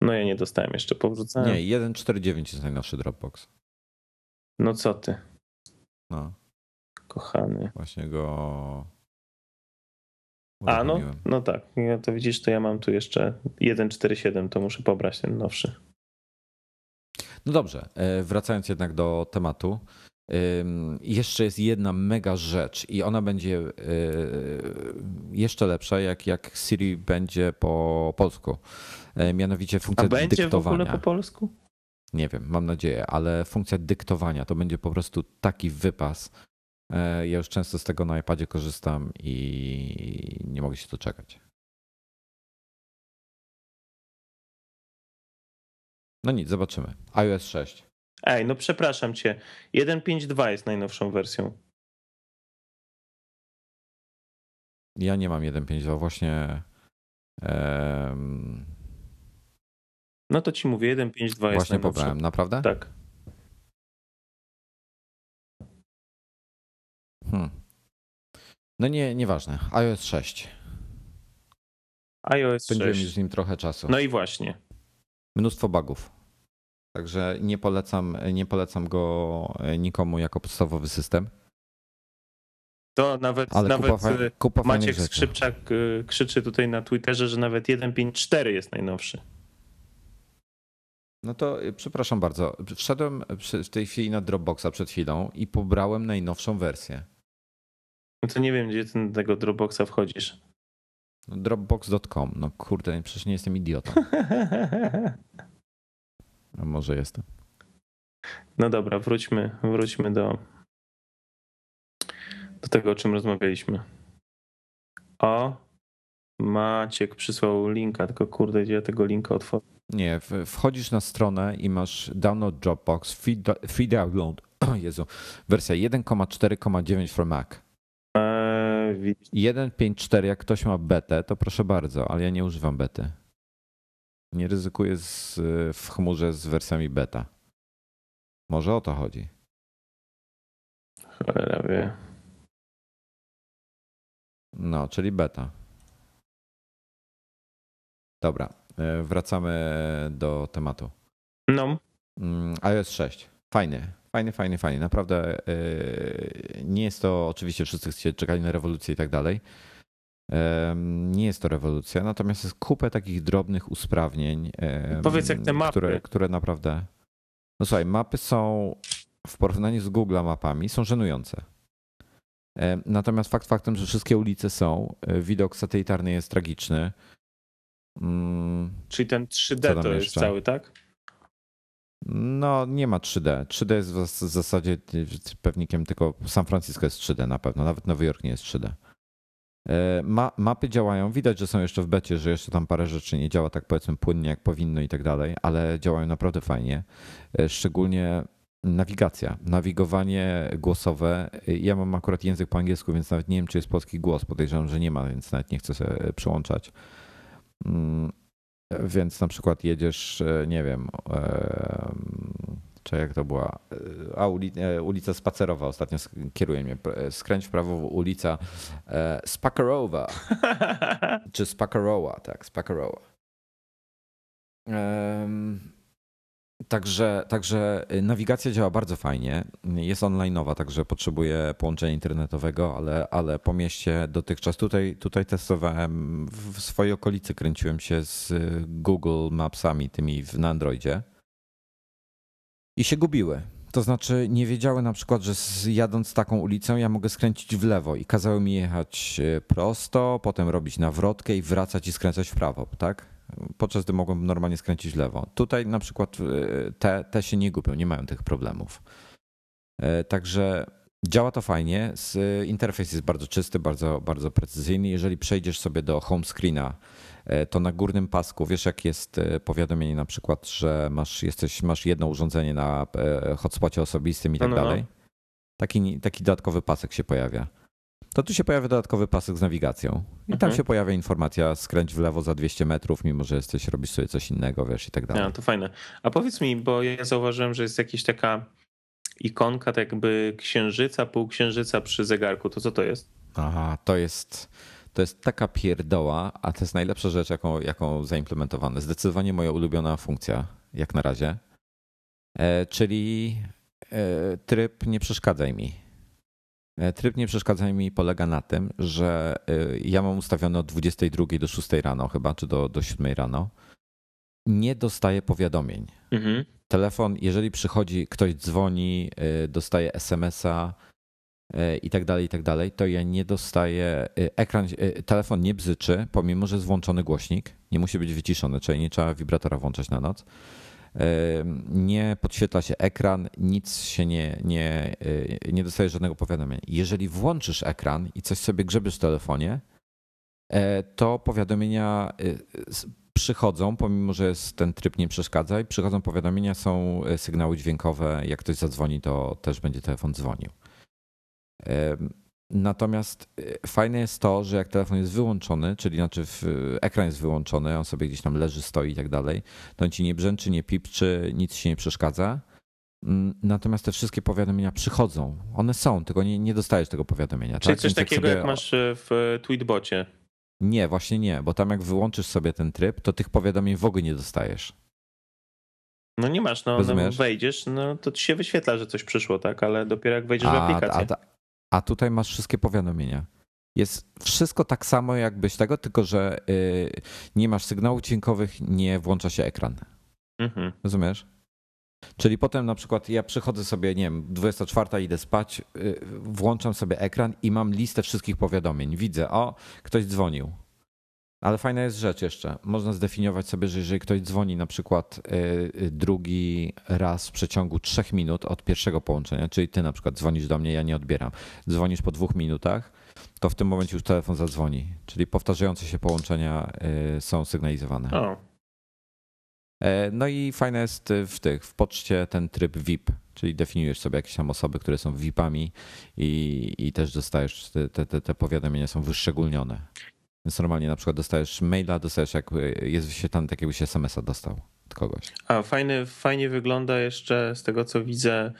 No ja nie dostałem jeszcze, powrzucałem. Nie, 1.4.9 jest najnowszy Dropbox. No co ty? No. Kochany. Właśnie go. A, no, no tak. Ja to widzisz, to ja mam tu jeszcze 1.4.7, to muszę pobrać ten nowszy. No dobrze, e, wracając jednak do tematu. Jeszcze jest jedna mega rzecz i ona będzie e, jeszcze lepsza, jak, jak Siri będzie po polsku. E, mianowicie funkcja A będzie dyktowania. w ogóle po polsku? Nie wiem, mam nadzieję, ale funkcja dyktowania to będzie po prostu taki wypas. Ja już często z tego na iPadzie korzystam i nie mogę się doczekać. No nic, zobaczymy. iOS 6. Ej, no przepraszam cię. 1.5.2 jest najnowszą wersją. Ja nie mam 1.5.2, właśnie. Um... No to ci mówię, 1.5.2 jest Właśnie pobrałem, naprawdę? Tak. Hmm. No nie, nieważne. iOS 6. iOS Będziemy 6. mieć z nim trochę czasu. No i właśnie. Mnóstwo bugów. Także nie polecam, nie polecam go e, nikomu jako podstawowy system. To nawet, Ale nawet kupa, e, kupa Maciek Skrzypczak e, krzyczy tutaj na Twitterze, że nawet 1.5.4 jest najnowszy. No to przepraszam bardzo. Wszedłem w tej chwili na Dropboxa przed chwilą i pobrałem najnowszą wersję. No to nie wiem, gdzie ty tego Dropboxa wchodzisz. No, Dropbox.com. No kurde, przecież nie jestem idiotą. *laughs* A może jestem. No dobra, wróćmy, wróćmy do, do tego, o czym rozmawialiśmy. O, Maciek przysłał linka, tylko kurde, gdzie ja tego linka otworzę? Nie, wchodzisz na stronę i masz download Dropbox, free, free download, o *clears throat* Jezu, wersja 1,4,9 for Mac. Eee, 1.5.4, jak ktoś ma betę, to proszę bardzo, ale ja nie używam bety. Nie ryzykuję z, w chmurze z wersjami beta. Może o to chodzi. Cholera wie. No, czyli beta. Dobra, e, wracamy do tematu. No. Mm, iOS 6. Fajny, fajny, fajny, fajny. Naprawdę e, nie jest to, oczywiście wszyscy czekali na rewolucję i tak dalej. Nie jest to rewolucja, natomiast jest kupę takich drobnych usprawnień. Powiedz jak te mapy. Które, które naprawdę. No słuchaj, mapy są w porównaniu z Google mapami są żenujące. Natomiast fakt faktem, że wszystkie ulice są, e, widok satelitarny jest tragiczny. Mm, Czyli ten 3D to jest cały, tak? No, nie ma 3D. 3D jest w zasadzie pewnikiem tylko San Francisco jest 3D na pewno, nawet Nowy Jork nie jest 3D. E, ma, mapy działają, widać, że są jeszcze w becie, że jeszcze tam parę rzeczy nie działa tak powiedzmy płynnie jak powinno i tak dalej, ale działają naprawdę fajnie. E, szczególnie nawigacja, nawigowanie głosowe. E, ja mam akurat język po angielsku, więc nawet nie wiem, czy jest polski głos. Podejrzewam, że nie ma, więc nawet nie chcę sobie przełączać. Mm, więc na przykład jedziesz, nie wiem, czy jak to była, a e, ulica Spacerowa ostatnio kieruje mnie, skręć w prawo ulica e, Spakarowa, *laughs* czy Spakarowa, tak, Spakarowa. Także, także nawigacja działa bardzo fajnie. Jest online'owa, także potrzebuje połączenia internetowego, ale, ale po mieście dotychczas tutaj, tutaj testowałem w swojej okolicy, kręciłem się z Google Mapsami, tymi na Androidzie i się gubiły. To znaczy nie wiedziały na przykład, że jadąc taką ulicą ja mogę skręcić w lewo i kazały mi jechać e, prosto, potem robić nawrotkę i wracać i skręcać w prawo, tak? Podczas gdy mogłem normalnie skręcić w lewo. Tutaj na przykład e, te, te się nie gubią, nie mają tych problemów. E, także działa to fajnie. Interfejs jest bardzo czysty, bardzo, bardzo precyzyjny. Jeżeli przejdziesz sobie do home screena to na górnym pasku, wiesz jak jest powiadomienie na przykład, że masz, jesteś, masz jedno urządzenie na hotspocie osobistym i tak no, no, no. dalej? Taki, taki dodatkowy pasek się pojawia. To tu się pojawia dodatkowy pasek z nawigacją. I mhm. tam się pojawia informacja skręć w lewo za 200 metrów, mimo że jesteś, robisz sobie coś innego, wiesz, i tak dalej. Ja, to fajne. A powiedz mi, bo ja zauważyłem, że jest jakaś taka ikonka tak jakby księżyca, półksiężyca przy zegarku. To co to jest? Aha, to jest, to jest taka pierdoła, a to jest najlepsza rzecz, jaką, jaką zaimplementowano. Zdecydowanie moja ulubiona funkcja, jak na razie. E, czyli e, tryb nie przeszkadzaj mi. E, tryb nie przeszkadzaj mi polega na tym, że e, ja mam ustawione od 22 do 6 rano chyba, czy do, do 7 rano. Nie dostaję powiadomień. Mhm telefon, jeżeli przychodzi, ktoś dzwoni, y, dostaje SMS-a i tak dalej, i tak dalej, to ja nie dostaję, ekran, telefon nie bzyczy, pomimo, że jest włączony głośnik, nie musi być wyciszony, czyli nie trzeba wibratora włączać na noc. Nie podświetla się ekran, nic się nie, nie, nie dostaje żadnego powiadomienia. Jeżeli włączysz ekran i coś sobie grzebiesz w telefonie, to powiadomienia przychodzą, pomimo że jest ten tryb nie przeszkadza, i przychodzą powiadomienia, są e, sygnały dźwiękowe. Jak ktoś zadzwoni, to też będzie telefon dzwonił. Natomiast e, fajne jest to, że jak telefon jest wyłączony, czyli znaczy ekran jest wyłączony, on sobie gdzieś tam leży, stoi i tak dalej, to on ci nie brzęczy, nie pipczy, nic się nie przeszkadza. Mm, natomiast te wszystkie powiadomienia przychodzą. One są, tylko nie, nie dostajesz tego powiadomienia. Czyli tak? coś Więc takiego, jak, sobie... jak masz e, w Tweetbocie. Nie, właśnie nie, bo tam jak wyłączysz sobie ten tryb, to tych powiadomień w ogóle nie dostajesz. No nie masz, no, no wejdziesz, no to ci się wyświetla, że coś przyszło, tak, ale dopiero jak wejdziesz a, w aplikację. A, a, tutaj masz wszystkie powiadomienia. Jest wszystko tak samo jakbyś tego, tylko że yy, nie masz sygnałów dźwiękowych, nie włącza się ekran. Mhm. Rozumiesz? Czyli potem na przykład ja przychodzę sobie, nie wiem, 24 idę spać, y, włączam sobie ekran i mam listę wszystkich powiadomień. Widzę, o, ktoś dzwonił. Ale fajna jest rzecz jeszcze. Można zdefiniować sobie, że jeżeli ktoś dzwoni na przykład y, y, drugi raz w przeciągu trzech minut od pierwszego połączenia, czyli ty na przykład dzwonisz do mnie, ja nie odbieram, dzwonisz po dwóch minutach, to w tym momencie już telefon zadzwoni. Czyli powtarzające się połączenia są sygnalizowane. O, E, no i fajne jest w tych, w poczcie ten tryb VIP, czyli definiujesz sobie jakieś tam osoby, które są VIP-ami i, i też dostajesz, te, te, te powiadomienia są wyszczególnione. Więc normalnie na przykład dostajesz maila, dostajesz jak jest wyświetlany tak jakbyś SMS-a dostał od kogoś. A fajny, fajnie wygląda jeszcze z tego co widzę,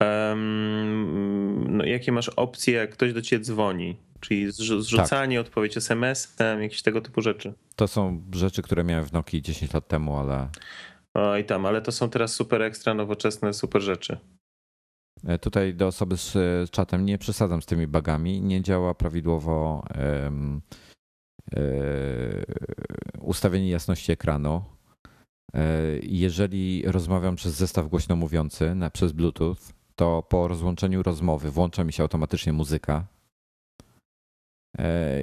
um, no, jakie masz opcje, jak ktoś do ciebie dzwoni. Czyli zrzucanie, tak. odpowiedź SMS-em, jakieś tego typu rzeczy. To są rzeczy, które miałem w Nokii 10 lat temu, ale. O i tam, ale to są teraz super ekstra nowoczesne, super rzeczy. E, tutaj do osoby z e, czatem nie przesadzam z tymi bugami. Nie działa prawidłowo um, ustawienie jasności ekranu. Jeżeli rozmawiam przez zestaw głośno mówiący na, przez Bluetooth, to po rozłączeniu rozmowy włącza mi się automatycznie muzyka E,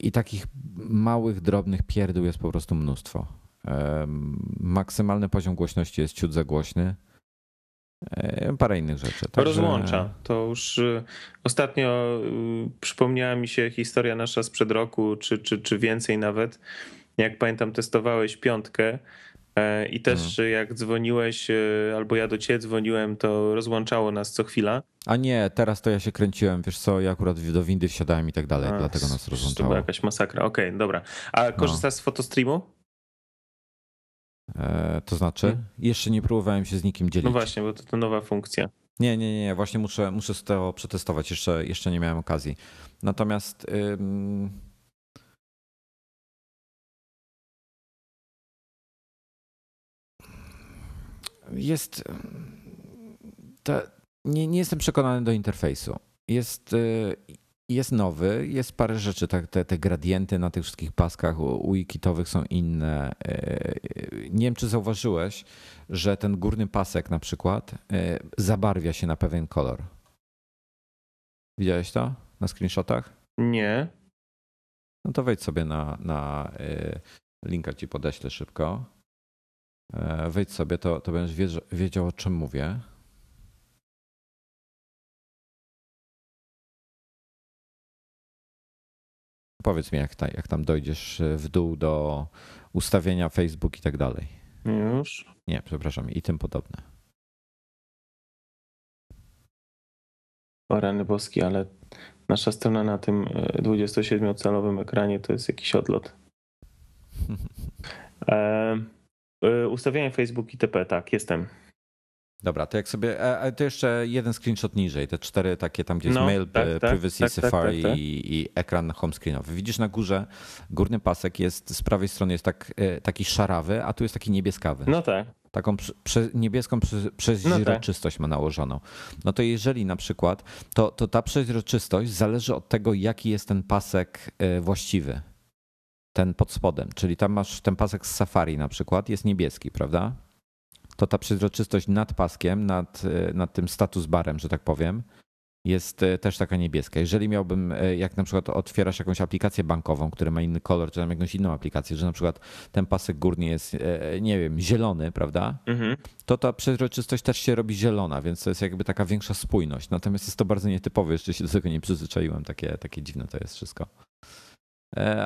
I takich małych, drobnych pierdół jest po prostu mnóstwo. Maksymalny poziom głośności jest ciut za głośny. E, parę innych rzeczy. Także... Rozłącza. To już y, ostatnio y, przypomniała mi się historia nasza sprzed roku, czy, czy, czy więcej nawet. Jak pamiętam, testowałeś piątkę i też hmm. jak dzwoniłeś, albo ja do ciebie dzwoniłem, to rozłączało nas co chwila. A nie, teraz to ja się kręciłem, wiesz co, ja akurat do windy wsiadałem i tak dalej, A, dlatego nas rozłączało. To była jakaś masakra, okej, okay, dobra. A korzystasz no. z fotostreamu? E, to znaczy? Hmm. Jeszcze nie próbowałem się z nikim dzielić. No właśnie, bo to, to nowa funkcja. Nie, nie, nie, właśnie muszę, muszę to przetestować, jeszcze, jeszcze nie miałem okazji. Natomiast... Ym... Jest... Te, nie, nie jestem przekonany do interfejsu. Jest, y, jest nowy, jest parę rzeczy, tak, te, te gradienty na tych wszystkich paskach wikitowych są inne. Y, nie wiem, czy zauważyłeś, że ten górny pasek na przykład y, zabarwia się na pewien kolor. Widziałeś to na screenshotach? Nie. No to wejdź sobie na, na linka ci podeślę szybko. Wejdź sobie, to, to będziesz wiedział o czym mówię. Powiedz mi, jak, ta, jak tam dojdziesz w dół do ustawienia Facebook i tak dalej. Już? Nie, przepraszam, i tym podobne. O rany boski, ale nasza strona na tym 27-calowym ekranie to jest jakiś odlot. *laughs* E, e, ustawienie Facebook ITP, tak, jestem. Dobra, to jak sobie, a to jeszcze jeden screenshot niżej, te cztery takie tam, gdzie jest No, mail, tak, e, tak, privacy, tak, tak, Safari tak, tak. I, i ekran home screenowy. Widzisz na górze, górny pasek jest, z prawej strony jest tak, e, taki szarawy, a tu jest taki niebieskawy. No tak. Taką prze, niebieską prze, przeźroczystość ma nałożoną. No to jeżeli na przykład, to, to ta przeźroczystość zależy od tego, jaki jest ten pasek e, właściwy. Ten pod spodem, czyli tam masz ten pasek z Safari na przykład, jest niebieski, prawda? To ta przezroczystość nad paskiem, nad, e, nad tym status barem, że tak powiem, jest e, też taka niebieska. Jeżeli miałbym, e, jak na przykład otwierasz jakąś aplikację bankową, która ma inny kolor, czy tam jakąś inną aplikację, że na przykład ten pasek górny jest, nie wiem, zielony, prawda? Mhm. To ta przezroczystość też się robi zielona, więc to jest jakby taka większa spójność. Natomiast jest to bardzo nietypowe, jeszcze się do tego nie przyzwyczaiłem, takie, takie dziwne to jest wszystko.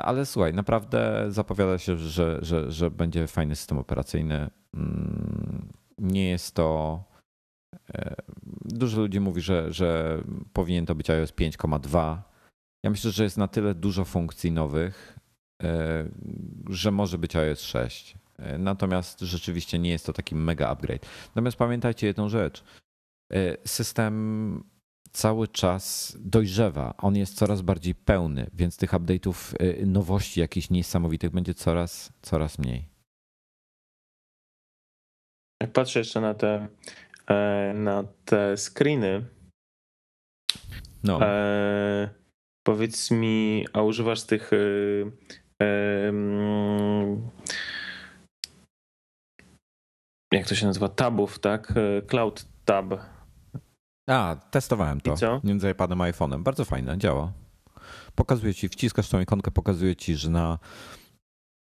Ale słuchaj, naprawdę zapowiada się, że, że, że będzie fajny system operacyjny. Mm, Nie jest to. e, Dużo ludzi mówi, że, że powinien to być iOS 5,2. Ja myślę, że jest na tyle dużo funkcji nowych, e, że może być iOS 6. E, Natomiast rzeczywiście nie jest to taki mega upgrade. Natomiast pamiętajcie jedną rzecz. E, System cały czas dojrzewa. On jest coraz bardziej pełny, więc tych update'ów, e, nowości jakichś niesamowitych będzie coraz, coraz mniej. Jak patrzę jeszcze na te, e, na te screeny, No, e, powiedz mi, a używasz tych e, e, mm, jak to się nazywa? Tabów, tak? E, Cloud Tab. A, testowałem to I co? między iPadem a iPhone'em. Bardzo fajne, działa. Pokazuje ci, wciskasz tą ikonkę, pokazuje ci, że na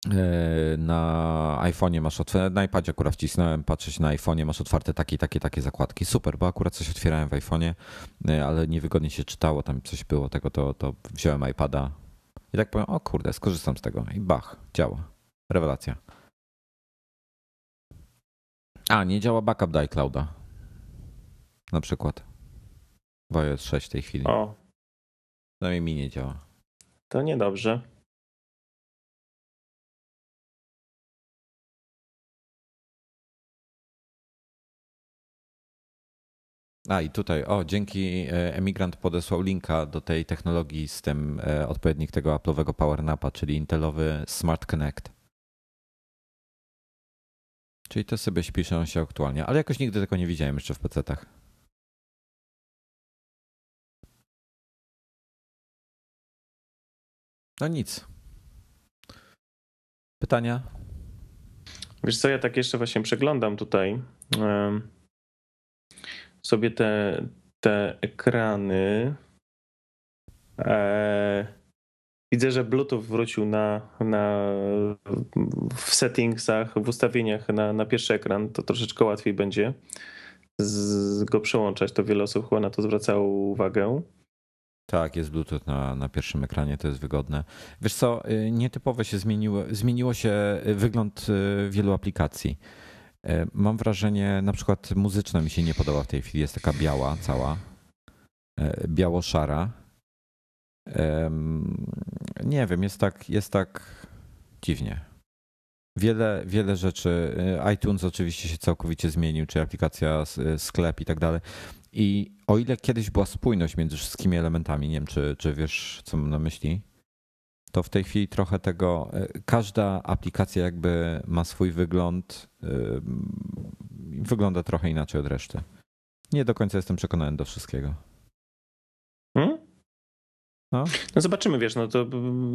e, na iPhone'ie masz otwarte, na iPadzie akurat wcisnąłem, patrzę się na iPhone'ie, masz otwarte takie, takie, takie zakładki. Super, bo akurat coś otwierałem w iPhone'ie, e, ale niewygodnie się czytało, tam coś było tego, to, to wziąłem iPada i tak powiem, o kurde, skorzystam z tego i bach, działa. Rewelacja. A, nie działa backup do iClouda. Na przykład. W iOS 6 w tej chwili. O, Przynajmniej mi nie działa. to niedobrze. A i tutaj, o, dzięki e, Emigrant podesłał linka do tej technologii z tym e, odpowiednik tego Apple'owego PowerNapa, czyli Intelowy Smart Connect. Czyli to sobie śpiszą się aktualnie, ale jakoś nigdy tego nie widziałem jeszcze w PC-tach. No nic. Pytania? Wiesz co, ja tak jeszcze właśnie przeglądam tutaj sobie te, te ekrany. E, widzę, że Bluetooth wrócił na, na, w settingsach, w ustawieniach na, na pierwszy ekran. To troszeczkę łatwiej będzie z, go przełączać. To wiele osób chyba na to zwracało uwagę. Tak, jest Bluetooth na, na pierwszym ekranie, to jest wygodne. Wiesz co, y, nietypowo się zmieniło, zmieniło się y, wygląd y, wielu aplikacji. Mam wrażenie, na przykład muzyczna mi się nie podoba w tej chwili, jest taka biała cała, biało-szara. Nie wiem, jest tak, jest tak dziwnie. Wiele, wiele rzeczy, iTunes oczywiście się całkowicie zmienił, czy aplikacja, sklep i tak dalej. I o ile kiedyś była spójność między wszystkimi elementami, nie wiem, czy, czy wiesz, co mam na myśli, to w tej chwili trochę tego, y, każda aplikacja jakby ma swój wygląd, y, wygląda trochę inaczej od reszty. Nie do końca jestem przekonany do wszystkiego. Hmm? No. No zobaczymy, wiesz, no to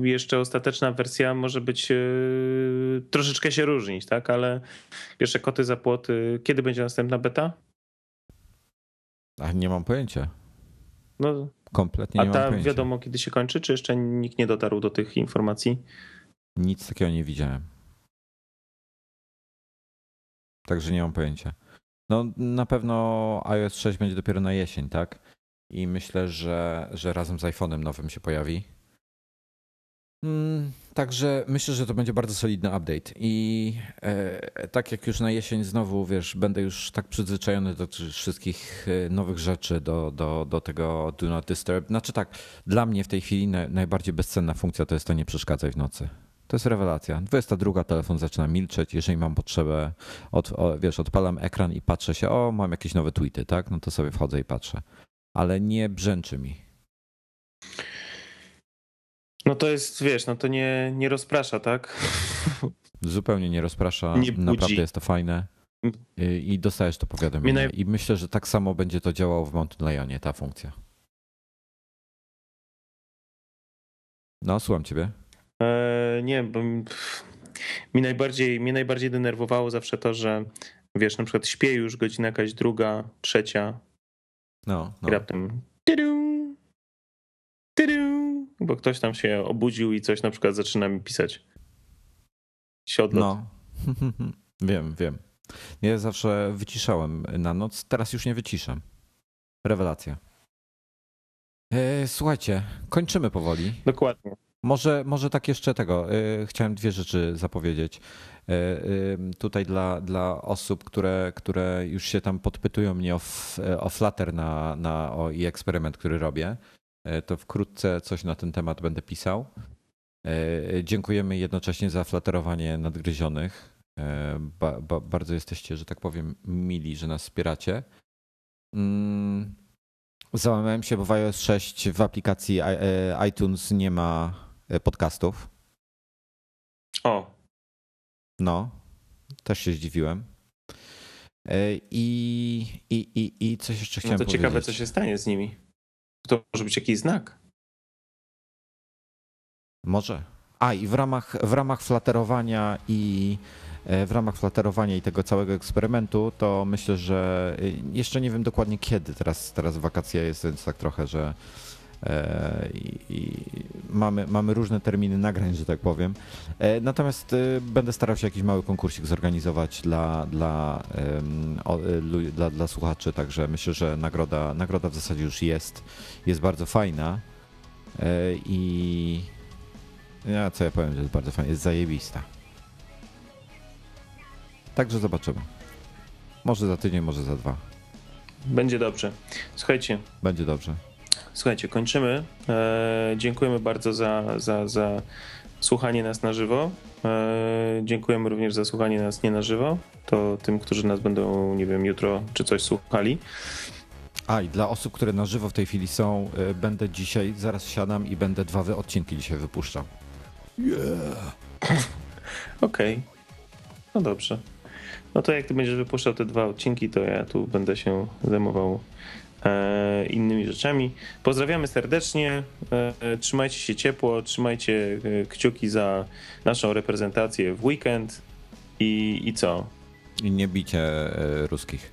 jeszcze ostateczna wersja może być yy, troszeczkę się różnić, tak? Ale jeszcze koty za płoty. Kiedy będzie następna beta? A nie mam pojęcia. No, Kompletnie a nie mam ta pojęcia. wiadomo kiedy się kończy, czy jeszcze nikt nie dotarł do tych informacji? Nic takiego nie widziałem. Także nie mam pojęcia. No na pewno iOS 6 będzie dopiero na jesień, tak? I myślę, że, że razem z iPhone'em nowym się pojawi. Mm, także myślę, że to będzie bardzo solidny update. I e, tak jak już na jesień znowu, wiesz, będę już tak przyzwyczajony do wszystkich e, nowych rzeczy, do, do, do tego Do Not Disturb. Znaczy tak, dla mnie w tej chwili najbardziej bezcenna funkcja to jest to nie przeszkadzaj w nocy. To jest rewelacja. 22 telefon zaczyna milczeć. Jeżeli mam potrzebę, od, o, wiesz, odpalam ekran i patrzę się, o, mam jakieś nowe tweety, tak? No to sobie wchodzę i patrzę. Ale nie brzęczy mi. No to jest, wiesz, no to nie, nie rozprasza, tak? *laughs* Zupełnie nie rozprasza. Nie Naprawdę jest to fajne. I dostajesz to powiadomienie. Naj... I myślę, że tak samo będzie to działało w Mountain Lionie, ta funkcja. No, słucham ciebie. Eee, nie, bo mi najbardziej, mnie najbardziej denerwowało zawsze to, że wiesz, na przykład śpię już godzina jakaś druga, trzecia. No, no. I raptem bo ktoś tam się obudził i coś na przykład zaczyna mi pisać. Siodlot. No, *laughs* wiem, wiem. Ja zawsze wyciszałem na noc, teraz już nie wyciszam. Rewelacja. E, słuchajcie, kończymy powoli. Dokładnie. Może, może tak jeszcze tego. E, chciałem dwie rzeczy zapowiedzieć. E, tutaj dla, dla osób, które, które już się tam podpytują mnie o, o Flutter na, na, o, i eksperyment, który robię. E, to wkrótce coś na ten temat będę pisał. E, dziękujemy jednocześnie za flaterowanie nadgryzionych. E, ba, ba, bardzo jesteście, że tak powiem, mili, że nas wspieracie. Mm, załamałem się, bo w iOS 6 w aplikacji iTunes nie ma podcastów. O. No, też się zdziwiłem. I, i, i, i coś jeszcze chciałem no to powiedzieć. ciekawe, co się stanie z nimi. To może być jakiś znak. Może. A i w ramach, w ramach flaterowania i e, w ramach flaterowania i tego całego eksperymentu, to myślę, że e, jeszcze nie wiem dokładnie kiedy. Teraz, teraz wakacje jest, więc tak trochę, że i, i mamy, mamy różne terminy nagrań, że tak powiem. Natomiast będę starał się jakiś mały konkursik zorganizować dla, dla, dla, dla słuchaczy, także myślę, że nagroda, nagroda w zasadzie już jest jest bardzo fajna e, i ja co ja powiem, że jest bardzo fajna, jest zajebista. Także zobaczymy. Może za tydzień, może za dwa. Będzie dobrze. Słuchajcie. Będzie dobrze. Słuchajcie, kończymy. E, dziękujemy bardzo za, za, za słuchanie nas na żywo. E, dziękujemy również za słuchanie nas nie na żywo. To tym, którzy nas będą, nie wiem, jutro czy coś słuchali. A i dla osób, które na żywo w tej chwili są, y, będę dzisiaj, zaraz siadam i będę dwa odcinki dzisiaj wypuszczał. Yeah. *laughs* Okej. Okay. No dobrze. No to jak ty będziesz wypuszczał te dwa odcinki, to ja tu będę się zajmował e, innymi rzeczami. Pozdrawiamy serdecznie. E, trzymajcie się ciepło, trzymajcie e, kciuki za naszą reprezentację w weekend. I, i co? I nie bicie e, ruskich.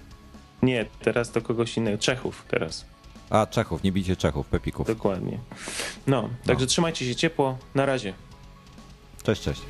Nie, teraz to kogoś innego. Czechów teraz. A, Czechów, nie bicie Czechów, Pepików. Dokładnie. No, także no. trzymajcie się ciepło. Na razie. Cześć, cześć.